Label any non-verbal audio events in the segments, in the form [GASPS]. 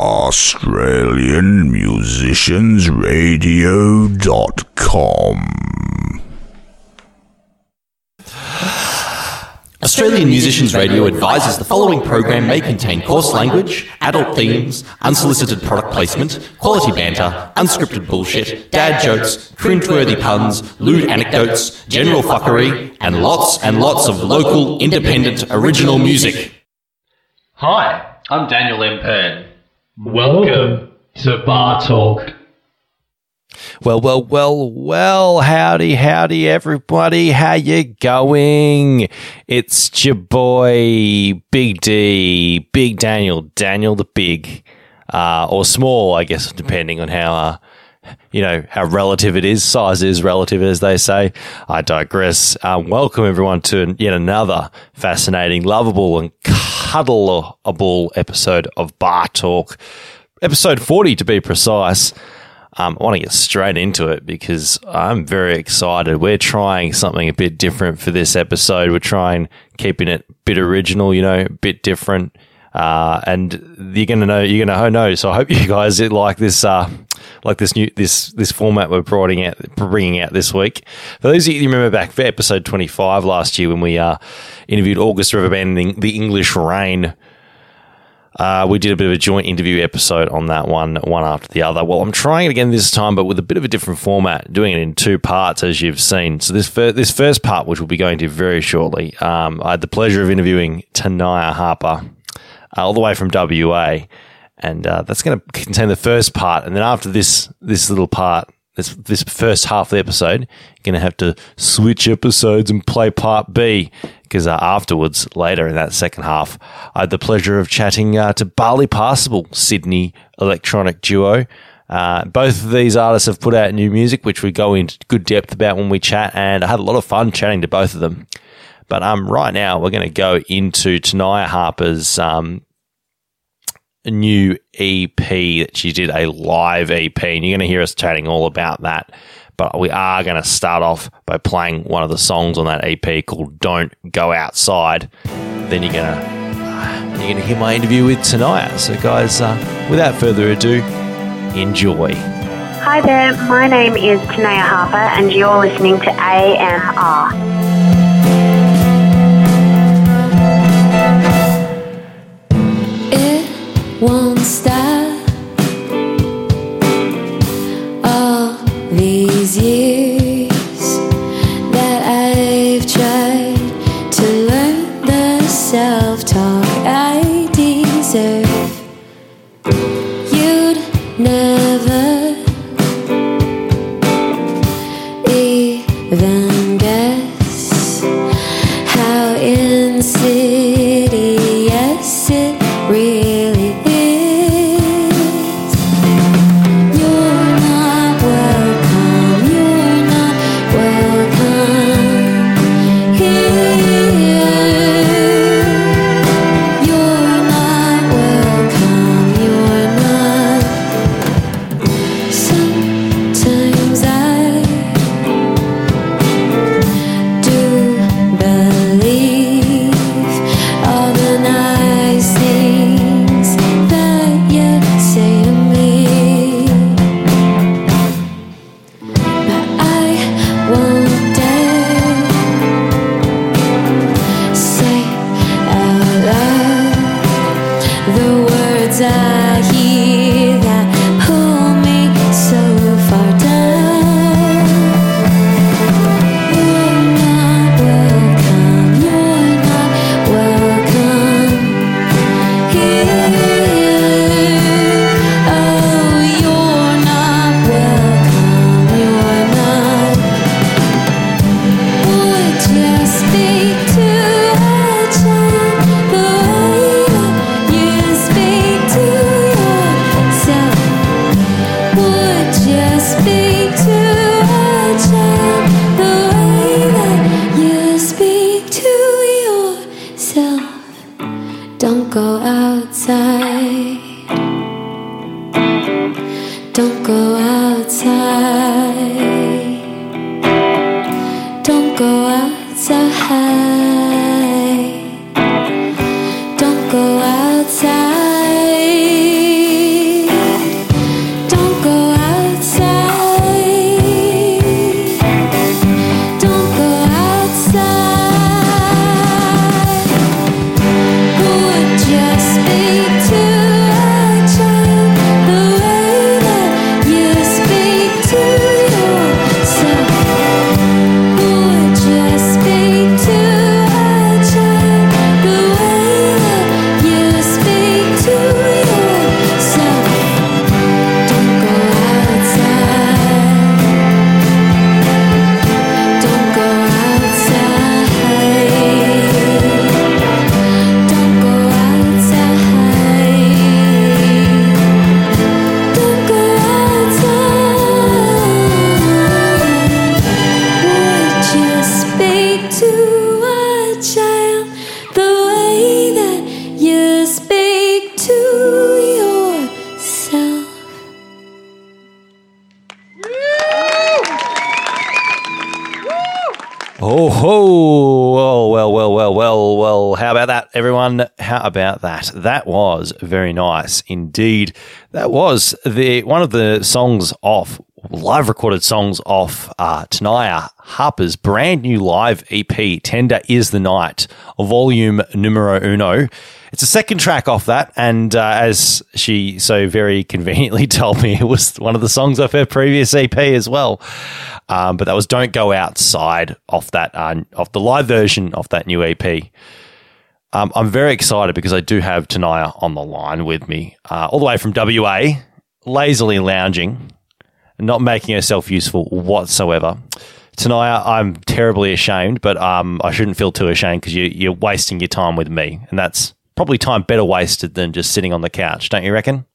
AustralianMusiciansRadio.com. Australian Musicians Radio advises the following program may contain coarse language, adult themes, unsolicited product placement, quality banter, unscripted bullshit, dad jokes, cringeworthy puns, lewd anecdotes, general fuckery, and lots and lots of local, independent, original music. Hi, I'm Daniel M. Pern. Welcome to Bar Talk. Well, well, well, well, howdy, howdy, everybody. How you going? It's your boy, Big D, Big Daniel, Daniel the Big, uh, or small, I guess, depending on how, uh, you know, how relative it is. Size is relative, as they say. I digress. Um, welcome, everyone, to yet another fascinating, lovable, and cuddleable episode of Bar Talk. Episode 40, to be precise. Um, I want to get straight into it because I'm very excited. We're trying something a bit different for this episode. We're trying keeping it a bit original, you know, a bit different. Uh, and you're gonna know, you're gonna know. So I hope you guys [LAUGHS] like this, uh, like this new this this format we're bringing out bringing out this week. For those of you remember back for episode 25 last year when we uh, interviewed August Riverband and the English Rain. Uh, we did a bit of a joint interview episode on that one, one after the other. Well, I'm trying it again this time, but with a bit of a different format, doing it in two parts, as you've seen. So this fir- this first part, which we'll be going to very shortly, um, I had the pleasure of interviewing Tanaya Harper, uh, all the way from WA, and uh, that's going to contain the first part. And then after this this little part, this this first half of the episode, you're going to have to switch episodes and play part B because uh, afterwards, later in that second half, I had the pleasure of chatting uh, to Barley Passable, Sydney electronic duo. Uh, both of these artists have put out new music, which we go into good depth about when we chat, and I had a lot of fun chatting to both of them. But um, right now, we're going to go into Tanaya Harper's um, new EP that she did, a live EP, and you're going to hear us chatting all about that. But we are going to start off by playing one of the songs on that EP called "Don't Go Outside." Then you're gonna you're gonna hear my interview with Tanaya. So, guys, uh, without further ado, enjoy. Hi there, my name is Tanaya Harper, and you're listening to AMR. It about that? That was very nice indeed. That was the one of the songs off live recorded songs off uh, Tanaya Harper's brand new live EP, Tender is the Night, volume numero uno. It's a second track off that, and uh, as she so very conveniently [LAUGHS] told me, it was one of the songs off her previous EP as well. Um, but that was "Don't Go Outside" off that uh, off the live version of that new EP. Um, I'm very excited because I do have Tanaya on the line with me, uh, all the way from WA, lazily lounging, not making herself useful whatsoever. Tanaya, I'm terribly ashamed, but um, I shouldn't feel too ashamed because you, you're wasting your time with me, and that's probably time better wasted than just sitting on the couch, don't you reckon?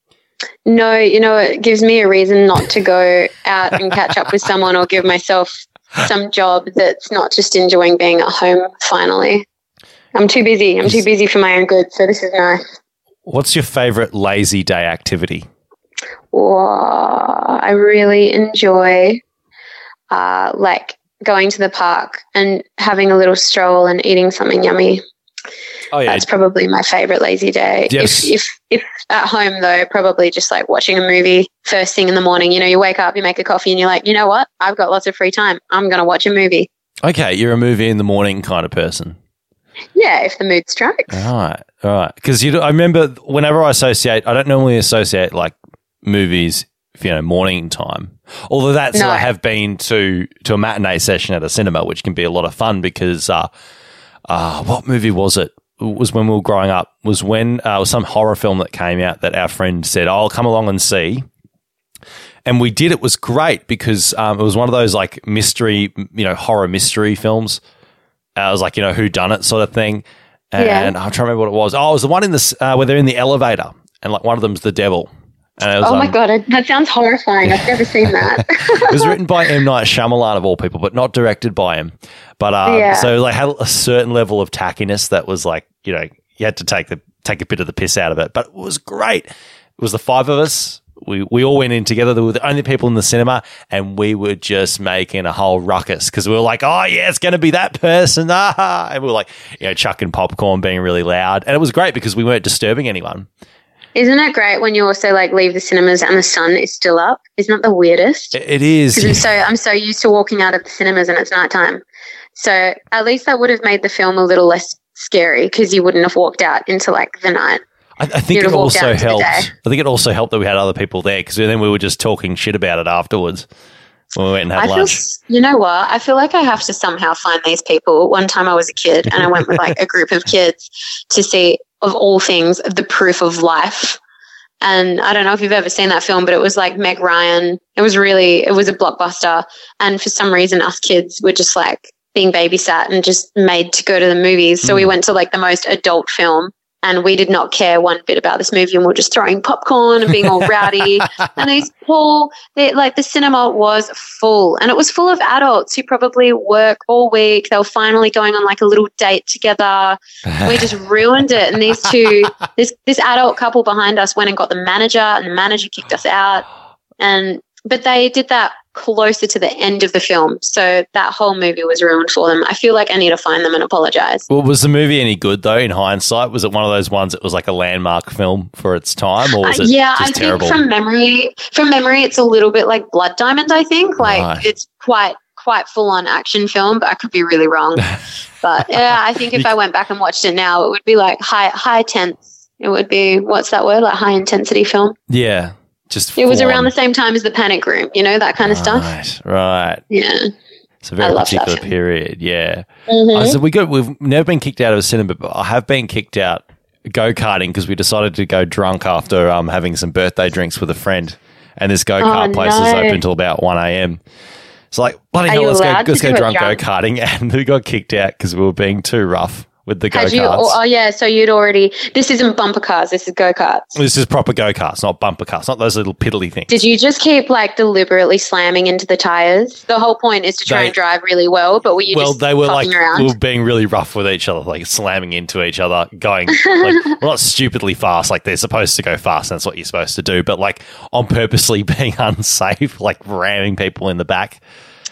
No, you know, it gives me a reason not to go out and catch up with someone or give myself some job that's not just enjoying being at home finally. I'm too busy. I'm too busy for my own good, so this is nice. What's your favorite lazy day activity? Whoa, I really enjoy uh, like going to the park and having a little stroll and eating something yummy. Oh yeah, That's probably my favorite lazy day. Yes. If, if if at home though, probably just like watching a movie first thing in the morning. You know, you wake up, you make a coffee, and you're like, you know what? I've got lots of free time. I'm going to watch a movie. okay. You're a movie in the morning kind of person. Yeah, if the mood strikes. All right, all right. Because you, I remember whenever I associate, I don't normally associate like movies, you know, morning time. Although that's No. I have been to to a matinee session at a cinema, which can be a lot of fun because, uh, uh, what movie was it? It was when we were growing up. Was when uh, was some horror film that came out that our friend said, "I'll come along and see." And we did. It was great because um, it was one of those like mystery, you know, horror mystery films. Uh, it was like you know who done it sort of thing. And Yeah. I'm trying to remember what it was. Oh, it was the one in this uh, where they're in the elevator and like one of them's the devil. And it was, Oh my um, god, it- that sounds horrifying. I've never seen that. [LAUGHS] it was written by M Night Shyamalan of all people, but not directed by him. But um, Yeah. so like had a certain level of tackiness that was like you know you had to take the take a bit of the piss out of it, but it was great. It was the five of us. We we all went in together. There were the only people in the cinema, and we were just making a whole ruckus because we were like, "Oh yeah, it's going to be that person!" Ah, [LAUGHS] and we were like, you know, chucking popcorn, being really loud, and it was great because we weren't disturbing anyone. Isn't it great when you also like leave the cinemas and the sun is still up? Isn't that the weirdest? It- it is. I'm so I'm so used to walking out of the cinemas and it's nighttime. So at least that would have made the film a little less scary because you wouldn't have walked out into like the night. I, I think it also out into the helped. I think it also helped that we had other people there because then we were just talking shit about it afterwards when we went and had I lunch. s- you know what? I feel like I have to somehow find these people. One time I was a kid and I went with like a group of [LAUGHS] kids to see, of all things, the proof of life. And I don't know if you've ever seen that film, but it was like Meg Ryan. It was really, it was a blockbuster. And for some reason, us kids were just like being babysat and just made to go to the movies. So we hmm. went to like the most adult film. And we did not care one bit about this movie, and we we're just throwing popcorn and being all [LAUGHS] rowdy. and these poor, they, like the cinema was full, and it was full of adults who probably work all week. They were finally going on like a little date together. we just [LAUGHS] ruined it. And these two, this this adult couple behind us went and got the manager, and the manager kicked us out. And but they did that closer to the end of the film, so that whole movie was ruined for them. I feel like I need to find them and apologize. Well, was the movie any good though? In hindsight, was it one of those ones that was like a landmark film for its time, or was Uh, it yeah, I terrible? think from memory, from memory, it's a little bit like Blood Diamond. I think like Right. it's quite quite full on action film, but I could be really wrong. [LAUGHS] but yeah, I think if I went back and watched it now, it would be like high high tense. It would be what's that word? Like high intensity film. yeah, just It was around the same time as the Panic Room, you know that kind of stuff. Right, right. Yeah. It's a very I love that particular period. Yeah. Mhm. Uh, so we got. We've never been kicked out of a cinema, but I have been kicked out go karting because we decided to go drunk after um, having some birthday drinks with a friend, and this go kart Oh, place is open till about one a.m. It's like bloody Are hell, let's go, let's go it drunk go karting, [LAUGHS] and we got kicked out because we were being too rough with the go karts. Oh, oh yeah. So you'd already. This isn't bumper cars. This is go karts. This is proper go karts, not bumper cars, not those little piddly things. Did you just keep like deliberately slamming into the tires? The whole point is to try They- and drive really well, but were you well, just they were like we were being really rough with each other, like slamming into each other, going like [LAUGHS] well, not stupidly fast, like they're supposed to go fast. That's what you're supposed to do, but like on purposely [LAUGHS] being unsafe, like ramming people in the back.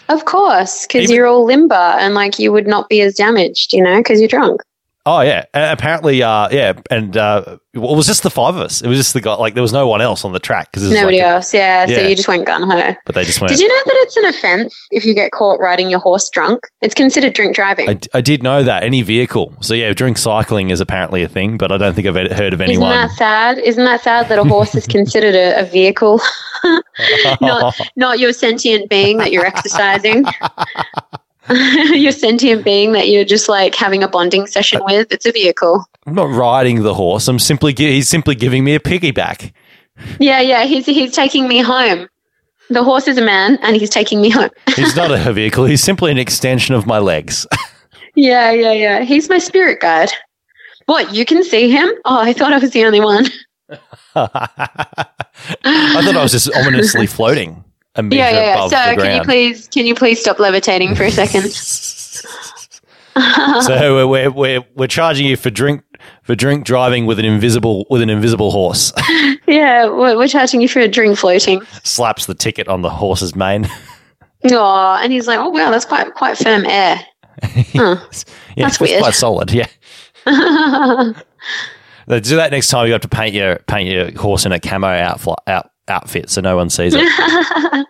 Of course, because you're all limber and like you would not be as damaged, you know, because you're drunk. Oh yeah, Uh, apparently, uh, yeah, and uh, well, it was just the five of us. It was just the guy. Like there was no one else on the track because Nobody like a- else. Yeah, Yeah. So you just went gun ho. But they just went. Did you know that it's an offense if you get caught riding your horse drunk? It's considered drink driving. I, I did know that any vehicle. So yeah, drink cycling is apparently a thing, but I don't think I've heard of anyone. Isn't that sad? Isn't that sad that a horse is considered a, a vehicle, [LAUGHS] not [LAUGHS] not your sentient being that you're exercising? [LAUGHS] [LAUGHS] your sentient being that you're just like having a bonding session uh, with. It's a vehicle. I'm not riding the horse. I'm simply gi- he's simply giving me a piggyback. Yeah, yeah. He's he's taking me home. The horse is a man, and he's taking me home. [LAUGHS] He's not a vehicle. He's simply an extension of my legs. [LAUGHS] Yeah, yeah, yeah. He's my spirit guide. What? You can see him? Oh, I thought I was the only one. I thought I was just ominously floating a meter Yeah, yeah, yeah. So can you please can you please stop levitating for a second? [LAUGHS] so we're, we're, we're, charging you for drink for drink driving with an invisible with an invisible horse. [LAUGHS] yeah, we're, we're charging you for a drink floating. Slaps the ticket on the horse's mane. [LAUGHS] Oh, and he's like, "Oh wow, that's quite quite firm air." Huh. Yeah, That's it's weird. quite solid. Yeah. Do that next time. You have to paint your paint your horse in a camo outfl- out, outfit so no one sees it. no,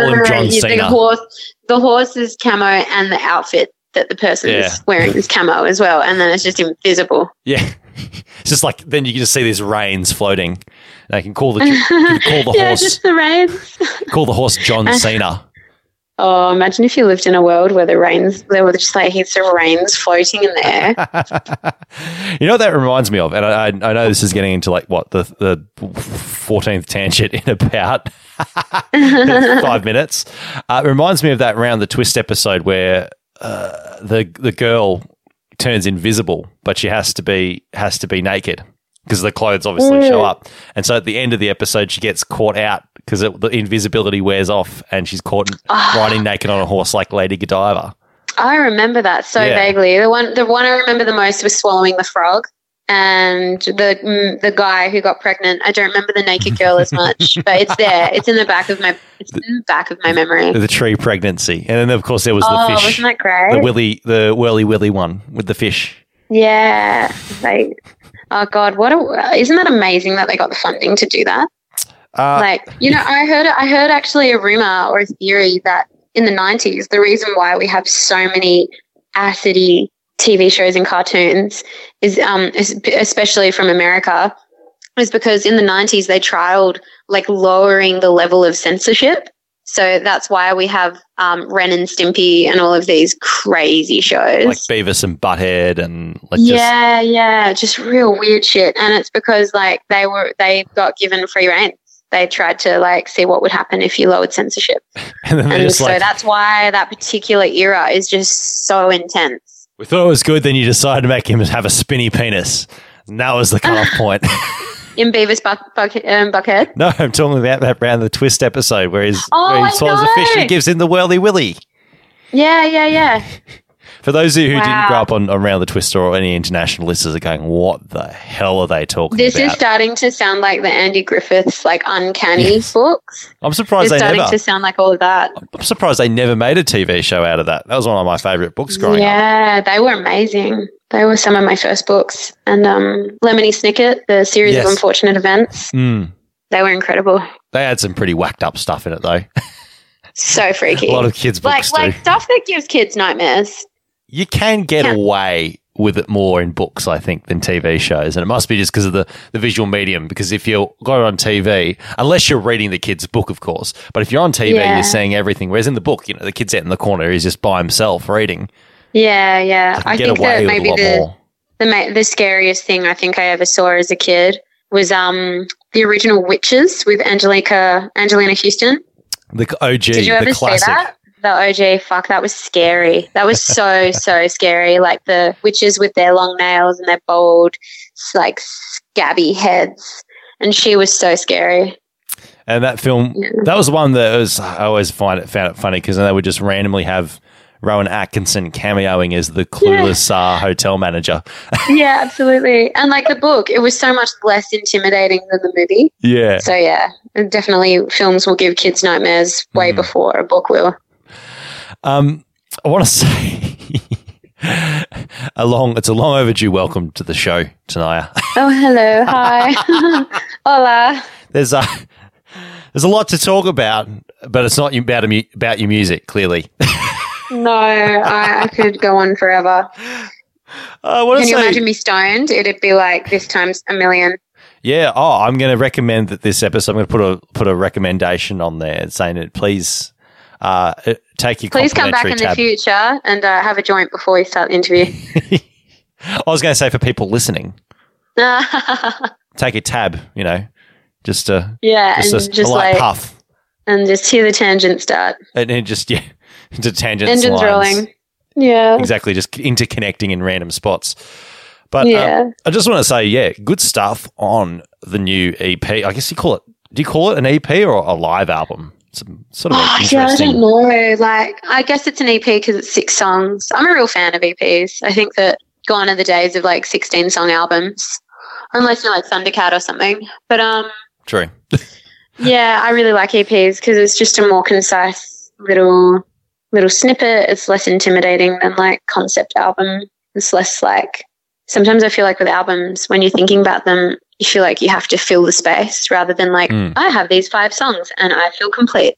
[LAUGHS] Call him John you- Cena. The horse, the horse is camo, and the outfit that the person Yeah. is wearing is camo as well, and then it's just invisible. Yeah, [LAUGHS] it's just like then you can just see these reins floating. They can call the can call the [LAUGHS] yeah, horse just the reins. call the horse John Cena. Oh, imagine if you lived in a world where the rains, there were just like heaps of rains floating in the air. [LAUGHS] you know what that reminds me of, and I, I, I know this is getting into like what the the fourteenth tangent in about [LAUGHS] five minutes. Uh, it reminds me of that round the twist episode where uh, the the girl turns invisible, but she has to be has to be naked because the clothes obviously show up. And so at the end of the episode, she gets caught out because the invisibility wears off, and she's caught riding naked on a horse like Lady Godiva. I remember that so Yeah. vaguely. The one, the one I remember the most was swallowing the frog, and the mm, the guy who got pregnant. I don't remember the naked girl as much, [LAUGHS] but it's there. It's in the back of my. It's in the back of my memory. The tree pregnancy, and then of course there was Oh, the fish. wasn't that great? the willy the whirly willy one with the fish. yeah, like oh god, what a isn't that amazing that they got the funding to do that? Uh, like you know i heard i heard actually a rumor or a theory that in the 90s the reason why we have so many acidy tv shows and cartoons is um especially from america is because in the 90s they trialed like lowering the level of censorship so that's why we have um, Ren and Stimpy and all of these crazy shows. like Beavis and Butthead and like just yeah, yeah, just real weird shit. And it's because like they were they got given free reign. They tried to like see what would happen if you lowered censorship. [LAUGHS] and then And so like that's why that particular era is just so intense. we thought it was good, then you decided to make him have a spinny penis. And that was the [LAUGHS] cutoff point. In Beavis Buck, Buck, um, Buckhead. no, I'm talking about that round the twist episode where he's Oh, where he swallows a fish and gives him the whirly willy. Yeah, yeah, yeah. [LAUGHS] For those of you who didn't grow up on around the Twister or any international listeners are going, what the hell are they talking This is starting to sound like the Andy Griffiths like uncanny books. I'm surprised It's they starting never. to sound like all of that. I'm surprised they never made a TV show out of that. That was one of my favorite books growing up. Yeah, they were amazing. They were some of my first books. And um, Lemony Snicket, the series Yes. of unfortunate events, Mm. they were incredible. They had some pretty whacked up stuff in it though. [LAUGHS] So freaky. a lot of kids' like books like do. stuff that gives kids nightmares. You can get Yeah. away with it more in books, I think, than TV shows, and it must be just because of the, the visual medium. Because if you're got it on TV, unless you're reading the kid's book, of course, but if you're on TV, Yeah. you're seeing everything. Whereas in the book, you know, the kid's out in the corner, he's just by himself reading. Yeah, yeah. I I get think that maybe the the ma- the scariest thing I think I ever saw as a kid was um the original Witches with Anjelica Angelina Huston. The OG, Did you ever the classic. see that? The OJ, fuck, that was scary. That was so [LAUGHS] so scary. Like the witches with their long nails and their bold, like scabby heads, and she was so scary. And that film, Yeah. that was one that was. I always find it found it funny because they would just randomly have Rowan Atkinson cameoing as the clueless uh, hotel manager. [LAUGHS] yeah, absolutely. And like the book, it was so much less intimidating than the movie. Yeah. So yeah, definitely films will give kids nightmares way Mhm. before a book will. Um, I want to [LAUGHS] say a long, it's a long overdue welcome to the show, Tanaya. Oh, hello. [LAUGHS] Hi. [LAUGHS] Hola. There's a there's a lot to talk about, but it's not about mu- about your music. Clearly, No, I, I could go on forever. Want Can you say, imagine me stoned? It'd be like this times a million. yeah. Oh, I'm going to recommend that this episode. I'm going to put a put a recommendation on there saying that please uh, uh, take your Please come back in complimentary the future and uh, have a joint before we start the interview. [LAUGHS] I was going to say for people listening, [LAUGHS] take a tab. You know, just a yeah, just, and a, just a light like puff, and just hear the tangent start. and then just yeah, [LAUGHS] into tangents, Engines lines. rolling. Yeah. exactly, just interconnecting in random spots. But um, Yeah. I just want to say, yeah, good stuff on the new EP. I guess you call it. Do you call it an EP or a live album? It's sort of Oh, yeah, I don't know. Like, I guess it's an EP because it's six songs. I'm a real fan of EPs. I think that gone are the days of like 16 song albums, unless you're like Thundercat or something. But um, True. [LAUGHS] yeah, I really like EPs because it's just a more concise little little snippet. It's less intimidating than like concept album. It's less like sometimes I feel like with albums when you're thinking about them, you feel like you have to fill the space rather than like Mm. I have these five songs and I feel complete.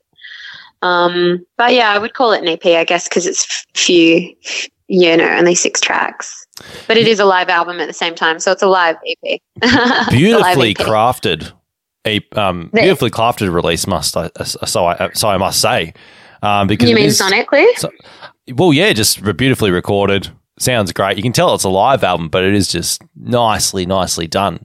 Um, but yeah, I would call it an EP, I guess, because it's few, you know, only six tracks. But it is a live album at the same time, so it's a live EP. [LAUGHS] A live Beautifully EP. crafted. A um, beautifully crafted release, must I, so I so I must say, um, because You mean is- sonically? Well, yeah, just beautifully recorded. Sounds great. You can tell it's a live album, but it is just nicely, nicely done.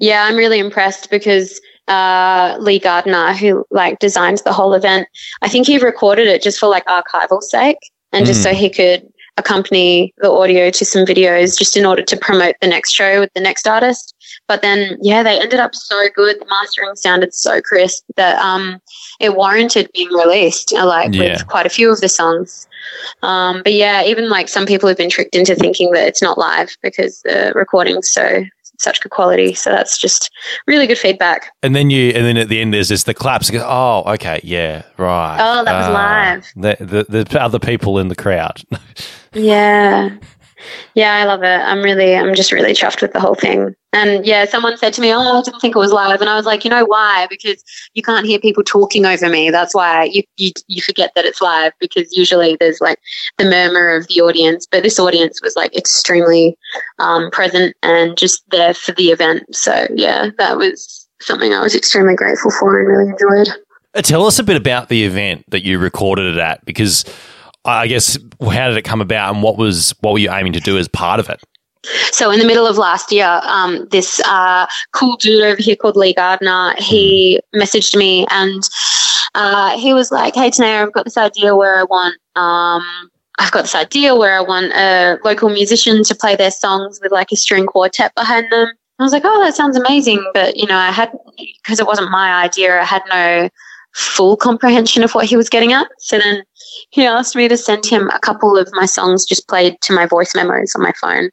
Yeah, I'm really impressed because uh, Lee Gardner, who like designed the whole event, I think he recorded it just for like archival sake and just Mm. so he could accompany the audio to some videos just in order to promote the next show with the next artist. But then, yeah, they ended up so good. The mastering sounded so crisp that um, it warranted being released, uh, like Yeah. with quite a few of the songs. Um, but yeah, even like some people have been tricked into thinking that it's not live because the recording's so such good quality. So that's just really good feedback. And then you, and then at the end, there's just the claps. Go, oh, okay, yeah, right. Oh, that was Ah, live. The, the the other people in the crowd. [LAUGHS] Yeah. Yeah, I love it. I'm really, I'm just really chuffed with the whole thing. And yeah, someone said to me, Oh, I didn't think it was live. And I was like, You know why? Because you can't hear people talking over me. That's why you, you, you forget that it's live because usually there's like the murmur of the audience. But this audience was like extremely um, present and just there for the event. So yeah, that was something I was extremely grateful for and really enjoyed. Uh, Tell us a bit about the event that you recorded it at, because I guess how did it come about, and what was what were you aiming to do as part of it? So in the middle of last year, um, this uh, cool dude over here called Lee Gardner, he messaged me and uh, he was like, "Hey, Tanaya, I've got this idea where I want." Um, I've got this idea where I want a local musician to play their songs with like a string quartet behind them. I was like, oh, that sounds amazing. But, you know, I had, because it wasn't my idea, I had no full comprehension of what he was getting at. So then he asked me to send him a couple of my songs just played to my voice memos on my phone,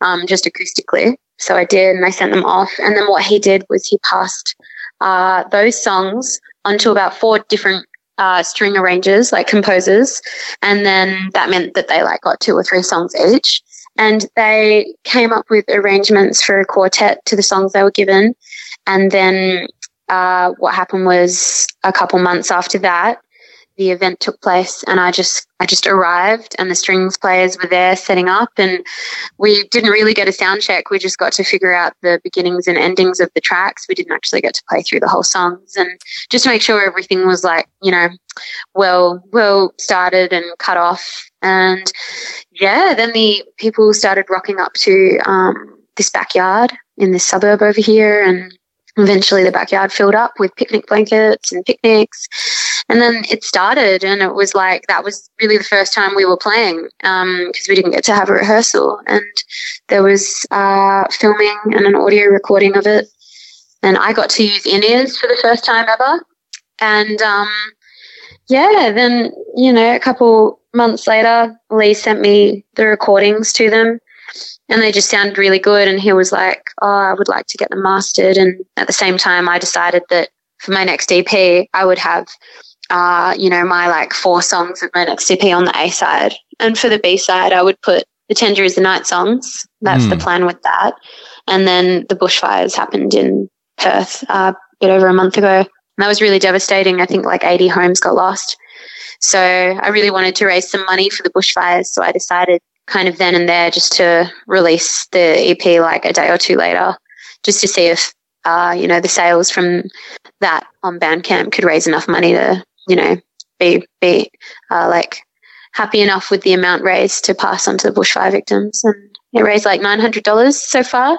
um, just acoustically. So I did, and I sent them off. And then what he did was he passed uh, those songs onto about four different uh, string arrangers, like composers, and then that meant that they like got two or three songs each. And they came up with arrangements for a quartet to the songs they were given. And then uh, what happened was a couple months after that, the event took place and I just I just arrived and the strings players were there setting up and we didn't really get a sound check. We just got to figure out the beginnings and endings of the tracks. We didn't actually get to play through the whole songs and just to make sure everything was like, you know, well well started and cut off. And yeah, then the people started rocking up to um, this backyard in this suburb over here and eventually the backyard filled up with picnic blankets and picnics. And then it started and it was like that was really the first time we were playing because we didn't get to have a rehearsal. And there was uh, filming and an audio recording of it. And i got to use in-ears for the first time ever. And um, yeah then you know a couple months later lee sent me the recordings to them and they just sounded really good. And he was like, "Oh, I would like to get them mastered." And at the same time, I decided that for my next EP, I would have uh, you know, my like four songs of my next EP on the A side. And for the B side, I would put the Tender is the Night songs. That's the Hmm. plan with that. And then the bushfires happened in Perth uh, a bit over a month ago. And that was really devastating. I think like 80 homes got lost. So I really wanted to raise some money for the bushfires. So I decided kind of then and there just to release the EP like a day or two later, just to see if, uh, you know, the sales from that on Bandcamp could raise enough money to, you know, be, be uh, like happy enough with the amount raised to pass on to the bushfire victims. And it raised like $900 so far.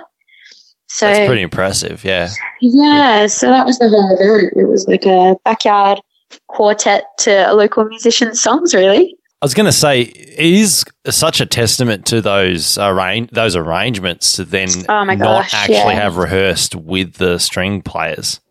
So That's pretty impressive. Yeah. yeah, so that was the whole event. It was like a backyard quartet to a local musician's songs, really. I was going to say, it is such a testament to those arrange those arrangements to then Oh not actually yeah. have rehearsed with the string players.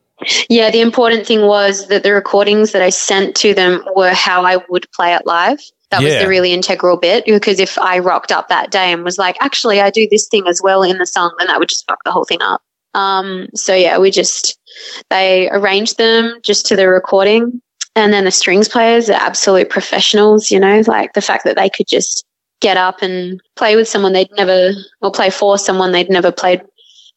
Yeah, the important thing was that the recordings that I sent to them were how I would play it live. That was the really integral bit because if I rocked up that day and was like, actually, I do this thing as well in the song, then that would just fuck the whole thing up. Um, so yeah, we just they arranged them just to the recording, and then the strings players are absolute professionals. You know, like the fact that they could just get up and play with someone they'd never or play for someone they'd never played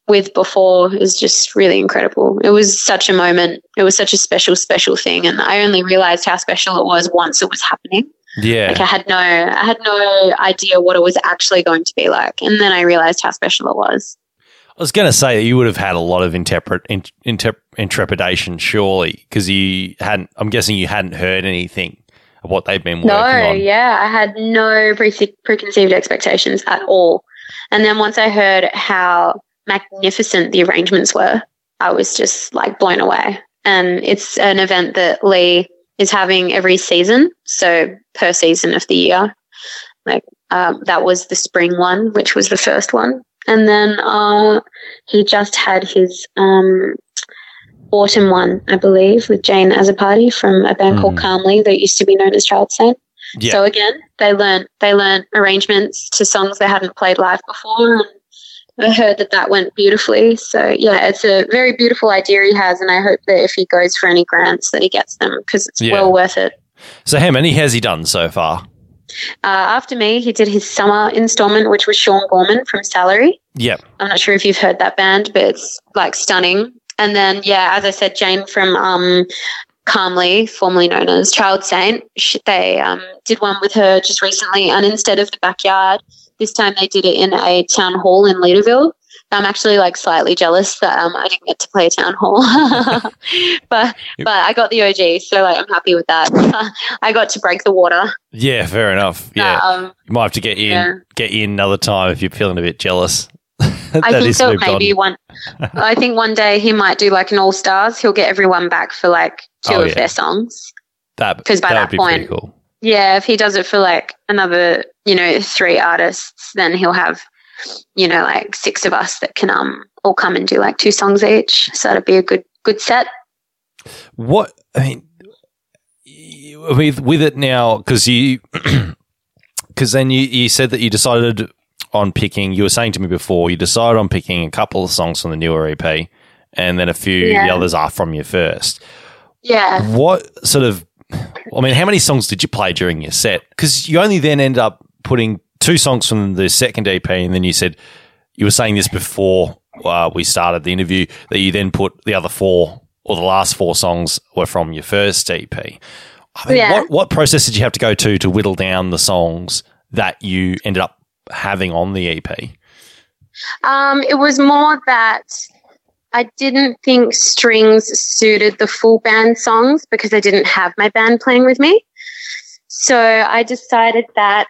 with before is just really incredible. It was such a moment. It was such a special, special thing, and I only realized how special it was once it was happening. Yeah. Like I had no, I had no idea what it was actually going to be like, and then I realized how special it was. I was going to say that you would have had a lot of interpret, in, interp, intrepidation, surely, because you hadn't. I'm guessing you hadn't heard anything of what they've been working No, on. yeah, I had no pre- preconceived expectations at all. And then once I heard how magnificent the arrangements were, I was just like blown away. And it's an event that Lee is having every season, so per season of the year. Like um, that was the spring one, which was the first one, and then uh, he just had his um, autumn one, I believe, with Jane Azzopardi from a band called Mhm. Calmly that used to be known as Child Saint. Yeah. So again, they learned they learned arrangements to songs they hadn't played live before, and I heard that that went beautifully. So yeah, it's a very beautiful idea he has, and I hope that if he goes for any grants, that he gets them because it's Yeah. well worth it. So how many has he done so far? Uh, after me, he did his summer installment, which was Sean Gorman from Salary. Yep. I'm not sure if you've heard that band, but it's like stunning. And then, yeah, as I said, Jane from um, Calmly, formerly known as Child Saint, sh they um, did one with her just recently. And instead of the backyard, this time they did it in a town hall in Leederville. I'm actually like slightly jealous that um, I didn't get to play town hall, [LAUGHS] but but I got the OG, so like I'm happy with that. [LAUGHS] I got to break the water. Yeah. Fair enough. Yeah. Um, you might have to get in yeah. get in another time if you're feeling a bit jealous. [LAUGHS] I think so. moved on. Maybe one. I think one day he might do like an all stars. He'll get everyone back for like two Oh, of yeah. their songs. That because by that that point- cool. Yeah, if he does it for like another, you know, three artists, then he'll have, you know, like six of us that can um all come and do like two songs each. So that'd be a good good set. What I mean with with it now because you [CLEARS THROAT] because then you you said that you decided on picking. You were saying to me before you decided on picking a couple of songs from the newer EP, and then a few the others are from your first. Yeah. What sort of I mean, how many songs did you play during your set? Because you only then end up putting two songs from the second EP, and then you said you were saying this before uh, we started the interview that you then put the other four or the last four songs were from your first EP. I mean, Yeah. what what process did you have to go to to whittle down the songs that you ended up having on the EP? Um, it was more that I didn't think strings suited the full band songs because I didn't have my band playing with me. So I decided that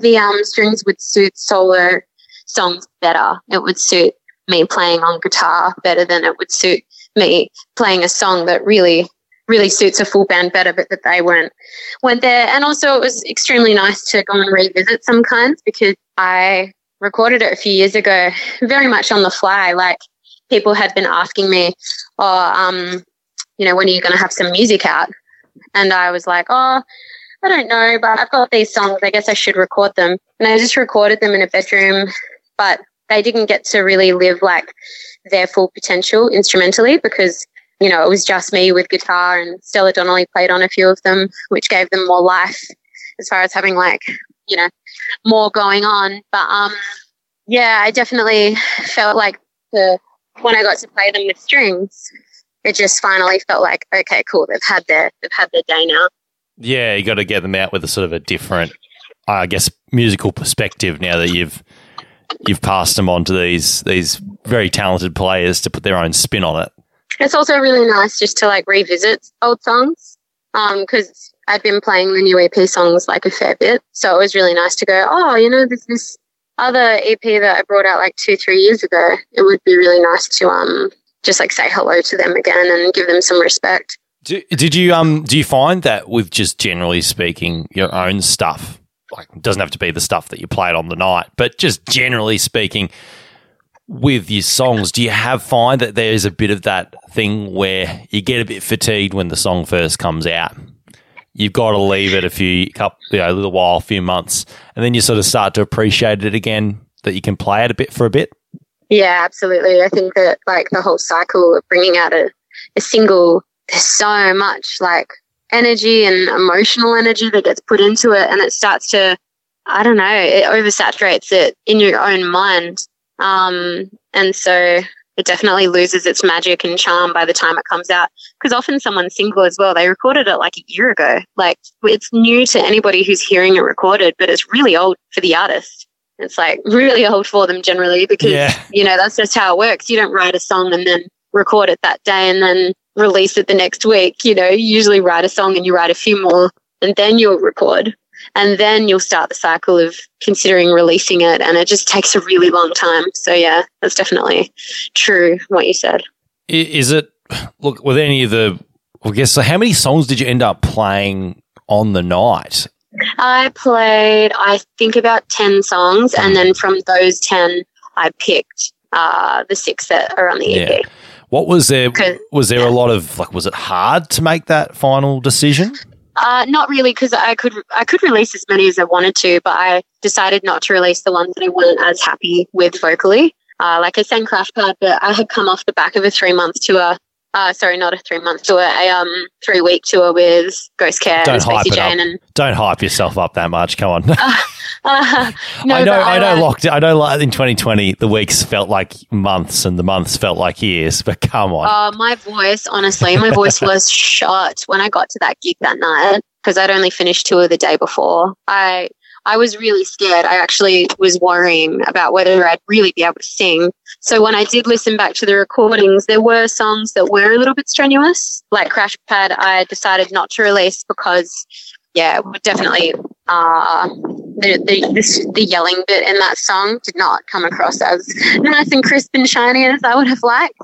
the um, strings would suit solo songs better. It would suit me playing on guitar better than it would suit me playing a song that really, really suits a full band better, but that they weren't went there. And also, it was extremely nice to go and revisit some kinds because I recorded it a few years ago, very much on the fly. Like people had been asking me, "Oh, um, you know, when are you going to have some music out?" And I was like, "Oh, I don't know, but I've got these songs. I guess I should record them." And I just recorded them in a bedroom, but they didn't get to really live like their full potential instrumentally because you know, it was just me with guitar and Stella Donnelly played on a few of them, which gave them more life as far as having like, you know, more going on. But um yeah, I definitely felt like the when I got to play them with strings, it just finally felt like, okay, cool, they've had their they've had their day now. Yeah, you got to get them out with a sort of a different, I guess, musical perspective now that you've you've passed them on to these these very talented players to put their own spin on it. It's also really nice just to like revisit old songs because I've been playing the new EP songs like a fair bit. So it was really nice to go, oh, you know, there's this other EP that I brought out like two, three years ago. It would be really nice to um just like say hello to them again and give them some respect. Do, did you um do you find that with just generally speaking your own stuff, like it doesn't have to be the stuff that you played on the night, but just generally speaking, with your songs, do you have find that there is a bit of that thing where you get a bit fatigued when the song first comes out? You've got to leave it a few couple, you know, a little while, a few months, and then you sort of start to appreciate it again. That you can play it a bit for a bit. Yeah, absolutely. I think that like the whole cycle of bringing out a, a single, there's so much like energy and emotional energy that gets put into it, and it starts to, I don't know, it oversaturates it in your own mind. Um, and so it definitely loses its magic and charm by the time it comes out. Because often someone's single as well, they recorded it like a year ago. Like it's new to anybody who's hearing it recorded, but it's really old for the artist. It's like really old for them generally because, Yeah. you know, that's just how it works. You don't write a song and then record it that day and then release it the next week. You know, you usually write a song and you write a few more and then you'll record. And then you'll start the cycle of considering releasing it. And it just takes a really long time. So, yeah, that's definitely true what you said. Is it look with any of the? I guess so. How many songs did you end up playing on the night? I played, I think, about 10 songs. And then from those 10, I picked uh, the six that are on the EP. Yeah. What was there? Was there a lot of like? Was it hard to make that final decision? Uh, not really, because I could I could release as many as I wanted to, but I decided not to release the ones that I wasn't as happy with vocally. Uh, like I sang Crash Pad, but I had come off the back of a three month tour. Uh, sorry, not a three month tour, a um three week tour with Ghost Care Don't and hype it up. Jane, and Don't hype yourself up that much. Come on. uh, [LAUGHS] no, I know. but I know. uh, Locked. I know. Like in 2020, the weeks felt like months, and the months felt like years. [LAUGHS] But come on. Uh, my voice, honestly, my voice was [LAUGHS] shot when I got to that gig that night because I'd only finished tour the day before. I I was really scared. I actually was worrying about whether I'd really be able to sing. So when I did listen back to the recordings, there were songs that were a little bit strenuous, like Crash Pad. I decided not to release because, yeah, it definitely uh, the the this, the yelling bit in that song did not come across as nice and crisp and shiny as I would have liked.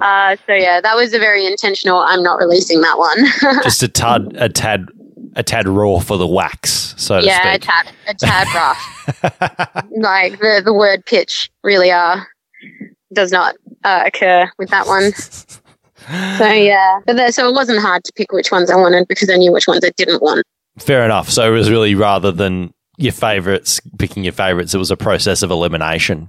Uh, so yeah, that was a very intentional. I'm not releasing that one. [LAUGHS] Just a tad, a tad, a tad raw for the wax, so to yeah, a tad, a tad rough. [LAUGHS] like the the word pitch really uh does not uh, occur with that one. So [LAUGHS] yeah, but there, so it wasn't hard to pick which ones I wanted because I knew which ones I didn't want. Fair enough. So it was really rather than your favorites, picking your favorites, it was a process of elimination.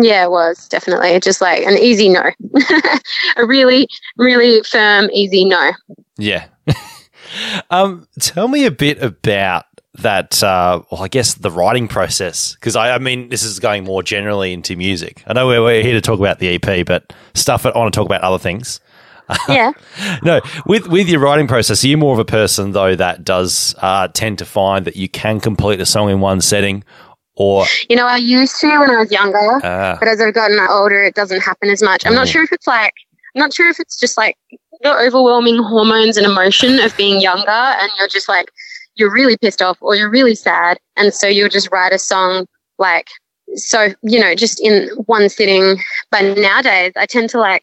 Yeah, it was definitely just like an easy no, [LAUGHS] a really really firm easy no. Yeah. [LAUGHS] um, tell me a bit about that. Uh, well, I guess the writing process, because I, I mean, this is going more generally into music. I know we're, we're here to talk about the EP, but stuff I want to talk about other things. [LAUGHS] Yeah. No, with with your writing process, are you more of a person though that does uh, tend to find that you can complete a song in one setting, or You know, I used to when I was younger, uh, but as I've gotten older, it doesn't happen as much. I'm not Mm. sure if it's like, I'm not sure if it's just like the overwhelming hormones and emotion of being younger, and you're just like, you're really pissed off or you're really sad, and so you'll just write a song like, so you know, just in one sitting. But nowadays, I tend to like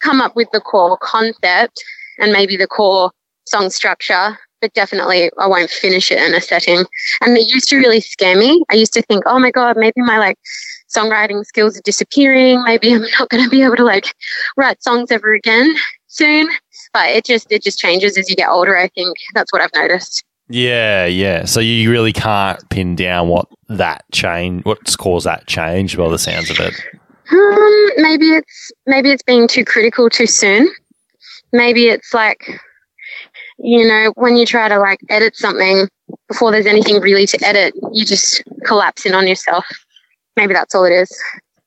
come up with the core concept and maybe the core song structure, but definitely I won't finish it in a setting. And it used to really scare me. I used to think, oh my God, maybe my like songwriting skills are disappearing. Maybe I'm not going to be able to like write songs ever again soon. But it just, it just changes as you get older. I think that's what I've noticed. Yeah, yeah. So you really can't pin down what that change, what's caused that change. By the sounds of it, Um, maybe it's, maybe it's being too critical too soon. maybe it's like, you know, when you try to like edit something before there's anything really to edit, you just collapse in on yourself. Maybe that's all it is.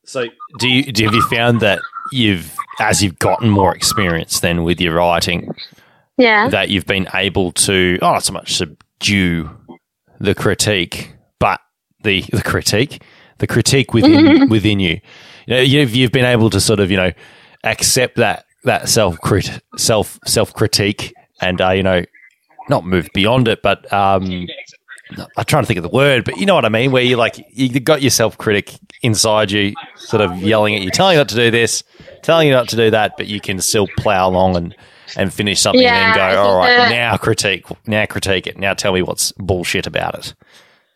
So, do you do have you found that you've as you've gotten more experience then with your writing Yeah. that you've been able to oh not so much subdue the critique, but the [LAUGHS] the critique, the critique within [LAUGHS] within you. You know, you've you've been able to sort of you know accept that that self crit self self critique and uh, you know not move beyond it, but um, I'm trying to think of the word, but you know what I mean, where you like you got your self critic inside you, sort of yelling at you, telling you not to do this, telling you not to do that, but you can still plow along and and finish something Yeah, and then go, all right, that- now critique, now critique it, now tell me what's bullshit about it.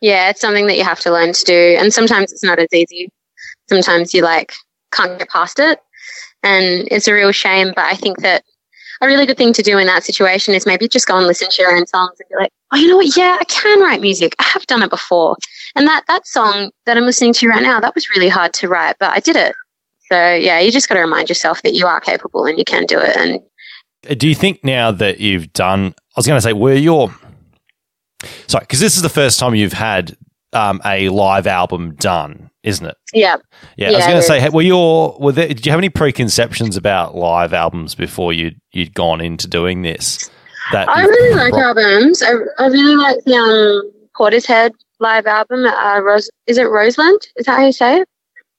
Yeah, it's something that you have to learn to do. And sometimes it's not as easy. Sometimes you like can't get past it. And it's a real shame. But I think that a really good thing to do in that situation is maybe just go and listen to your own songs and be like, oh, you know what? Yeah, I can write music. I have done it before. And that, that song that I'm listening to right now, that was really hard to write, but I did it. So yeah, you just got to remind yourself that you are capable and you can do it. And Do you think now that you've done, I was going to say, were your, sorry, because this is the first time you've had um, a live album done, isn't it? yeah, Yeah, I was going to say, were your were there, did you have any preconceptions about live albums before you'd you'd gone into doing this? That I really like brought- albums. I, I really like the um, Portishead live album. Uh, Rose, is it Roseland? Is that how you say it?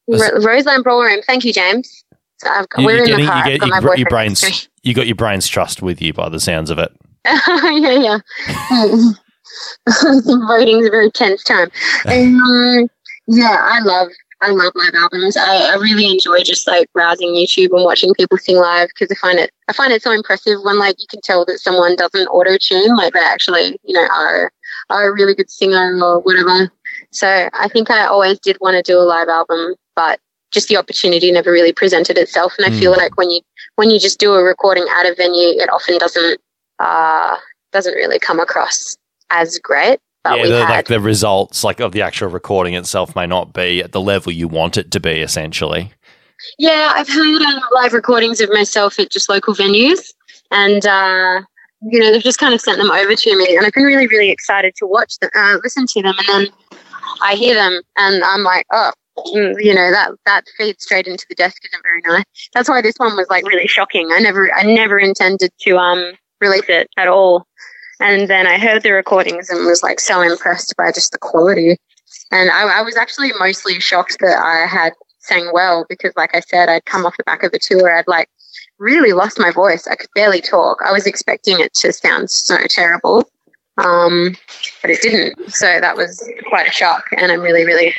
Ro- Roseland Ballroom. Thank you, James. So I've got, You, we're in getting, the car. you I've get got my your, brains you got your brains trust with you by the sounds of it. [LAUGHS] yeah, yeah. [LAUGHS] Voting's a very tense time. [LAUGHS] Um, yeah, I love I love live albums. I, I really enjoy just like browsing YouTube and watching people sing live because I find it I find it so impressive when like you can tell that someone doesn't auto tune, like they actually you know are are a really good singer or whatever. So I think I always did want to do a live album, but just the opportunity never really presented itself. And I feel like when you when you just do a recording at a venue, it often doesn't uh, doesn't really come across as great. But yeah, we the, had like the results, like of the actual recording itself, may not be at the level you want it to be. Essentially, Yeah, I've heard um, live recordings of myself at just local venues, and uh, you know they've just kind of sent them over to me, and I've been really, really excited to watch them, uh, listen to them, and then I hear them, and I'm like, oh, you know that that feeds straight into the desk isn't very nice. That's why this one was like really shocking. I never, I never intended to um release it at all, and then I heard the recordings and was like so impressed by just the quality, and I, I was actually mostly shocked that I had sang well because like I said, I'd come off the back of a tour. I'd like really lost my voice. I could barely talk. I was expecting it to sound so terrible. Um, but it didn't. So that was quite a shock. And I'm really, really,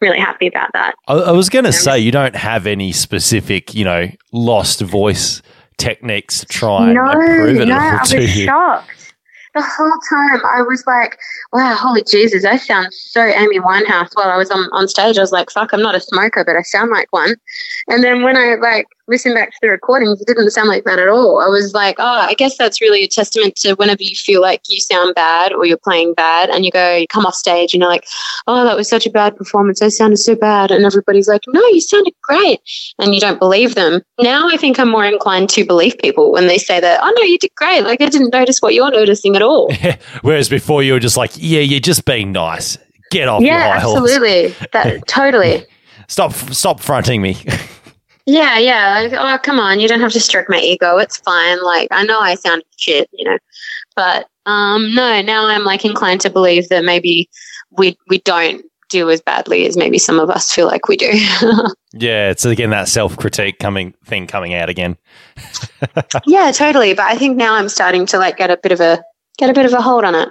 really happy about that. I, I was going to say you don't have any specific, you know, lost voice techniques to try and no, improve it no, I was you. shocked. The whole time I was like, wow, holy Jesus, I sound so Amy Winehouse while I was on, on stage. I was like, fuck, I'm not a smoker, but I sound like one. And then when I like listened back to the recordings, it didn't sound like that at all. I was like, oh, I guess that's really a testament to whenever you feel like you sound bad or you're playing bad and you go, you come off stage and you're like, oh, that was such a bad performance. I sounded so bad. And everybody's like, no, you sounded great. And you don't believe them. Now I think I'm more inclined to believe people when they say that, oh, no, you did great. Like I didn't notice what you're noticing at all. [LAUGHS] Whereas before you were just like, yeah, you're just being nice. Get off your yeah, high horse. absolutely. That [LAUGHS] totally. Stop, stop fronting me. [LAUGHS] Yeah, yeah. Like, oh, come on. You don't have to stroke my ego. It's fine. Like, I know I sound shit, you know. But um, no, now I'm like inclined to believe that maybe we we don't do as badly as maybe some of us feel like we do. [LAUGHS] yeah, it's again that self critique coming thing coming out again. [LAUGHS] yeah, totally. But I think now I'm starting to like get a bit of a get a bit of a hold on it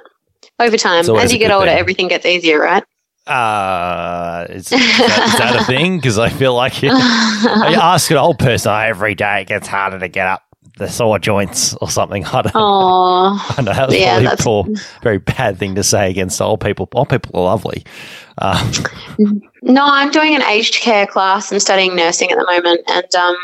over time. As you get older, thing. everything gets easier, right? Uh, is, is, that, is that a thing? Because I feel like you, [LAUGHS] you ask an old person "Oh, every day it gets harder to get up the sore joints or something. I don't, Oh, I know that was yeah, a that's- poor, very bad thing to say against old people. Old people are lovely. Um, No, I'm doing an aged care class. I'm studying nursing at the moment, and um,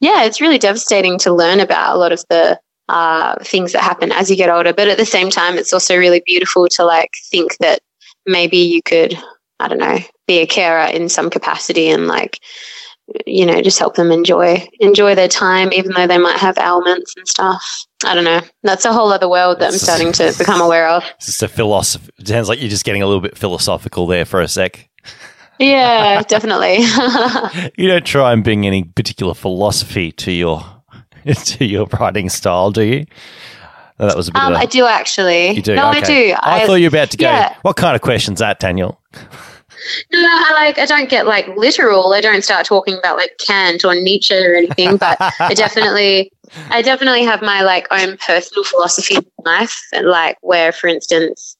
yeah, it's really devastating to learn about a lot of the uh, things that happen as you get older. But at the same time, it's also really beautiful to like think that maybe you could, I don't know, be a carer in some capacity and like you know, just help them enjoy enjoy their time, even though they might have ailments and stuff. I don't know. That's a whole other world that I'm It's- starting to become aware of. It's just a philosophy. It sounds like you're just getting a little bit philosophical there for a sec. Yeah, [LAUGHS] definitely. [LAUGHS] You don't try and bring any particular philosophy to your [LAUGHS] to your writing style, do you? Oh, that was a bit um, of a, I do actually. you do. No, I Okay. do. I, thought you were about to go. yeah. What kind of questions that, Daniel? No, I like. I don't get like literal. I don't start talking about like Kant or Nietzsche or anything. But I [LAUGHS] definitely, I definitely have my like own personal philosophy in life, and like where, for instance,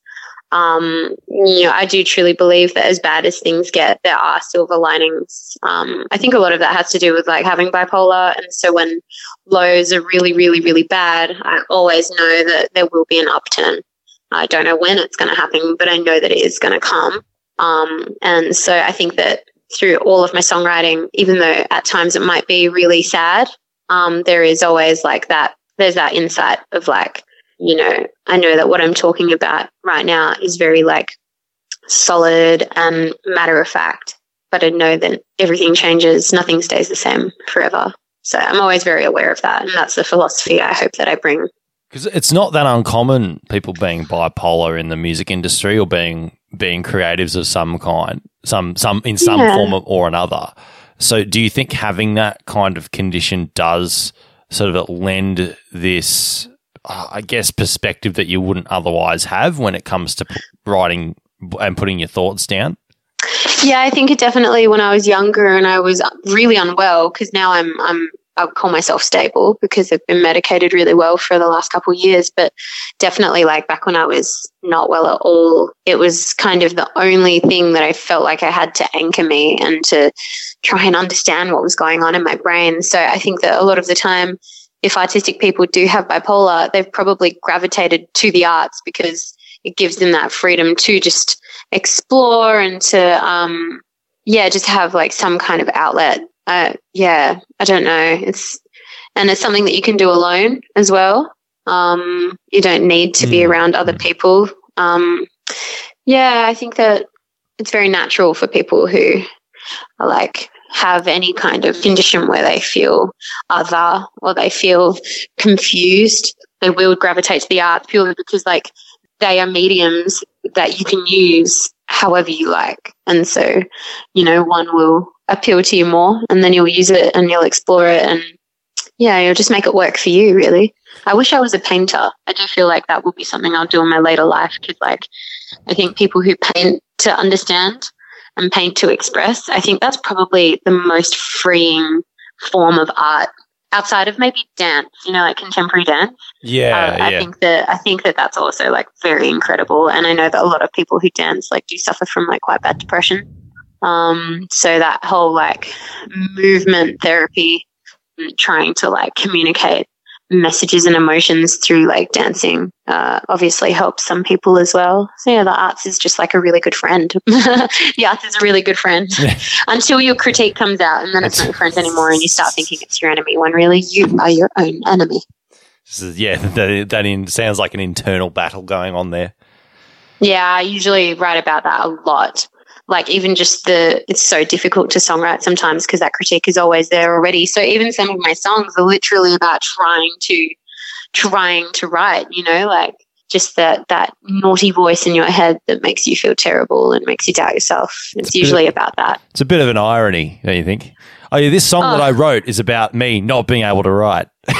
um, you know, I do truly believe that as bad as things get, there are silver linings. Um, I think a lot of that has to do with like having bipolar, and so when lows are really, really, really bad, I always know that there will be an upturn. I don't know when it's going to happen, but I know that it is going to come. Um, and so I think that through all of my songwriting, even though at times it might be really sad, um, there is always like that, there's that insight of like, you know, I know that what I'm talking about right now is very like solid and matter of fact, but I know that everything changes, nothing stays the same forever. So I'm always very aware of that. And that's the philosophy I hope that I bring. Because it's not that uncommon, people being bipolar in the music industry or being being creatives of some kind, some some in some Yeah. form or another. So, do you think having that kind of condition does sort of lend this, uh, I guess, perspective that you wouldn't otherwise have when it comes to p- writing and putting your thoughts down? Yeah, I think it definitely when I was younger and I was really unwell because now I'm I'm I call myself stable because I've been medicated really well for the last couple of years. But definitely, like back when I was not well at all, it was kind of the only thing that I felt like I had to anchor me and to try and understand what was going on in my brain. So I think that a lot of the time, if artistic people do have bipolar, they've probably gravitated to the arts because it gives them that freedom to just explore and to um yeah just have like some kind of outlet. Uh yeah i don't know. It's and it's something that you can do alone as well. Um you don't need to be Mm. around other people. Um yeah i think that it's very natural for people who are like have any kind of condition where they feel other or they feel confused. They will gravitate to the arts purely because like they are mediums that you can use however you like. And so, you know, one will appeal to you more and then you'll use it and you'll explore it and yeah, you'll just make it work for you really. I wish I was a painter. I do feel like that will be something I'll do in my later life because like I think people who paint to understand and paint to express, I think that's probably the most freeing form of art outside of maybe dance, you know, like contemporary dance. Yeah, Uh, I think that I think that that's also like very incredible, and I know that a lot of people who dance like do suffer from like quite bad depression. Um, so that whole like movement therapy, mm, trying to like communicate messages and emotions through like dancing, uh, obviously helps some people as well. So yeah, the arts is just like a really good friend. [LAUGHS] the arts is a really good friend [LAUGHS] until your critique comes out, and then it's not your friend anymore, and you start thinking it's your enemy when really you are your own enemy. Yeah, [LAUGHS] that, that in, sounds like an internal battle going on there. Yeah, I usually write about that a lot. Like even just the it's so difficult to songwrite sometimes because that critique is always there already. So even some of my songs are literally about trying to trying to write, you know, like just that that naughty voice in your head that makes you feel terrible and makes you doubt yourself. It's usually about that. It's a bit of an irony, don't you think? Oh, yeah, this song that Oh. I wrote is about me not being able to write. [LAUGHS]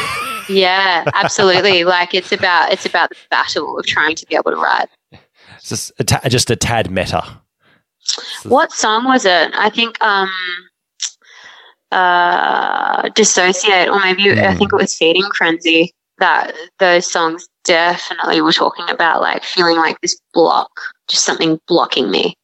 Yeah, absolutely. like it's about it's about the battle of trying to be able to write. It's just a, ta- just a tad meta. What song was it? I think um uh Dissociate or maybe I Hmm. think it was Feeding Frenzy. That those songs definitely were talking about like feeling like this block, just something blocking me.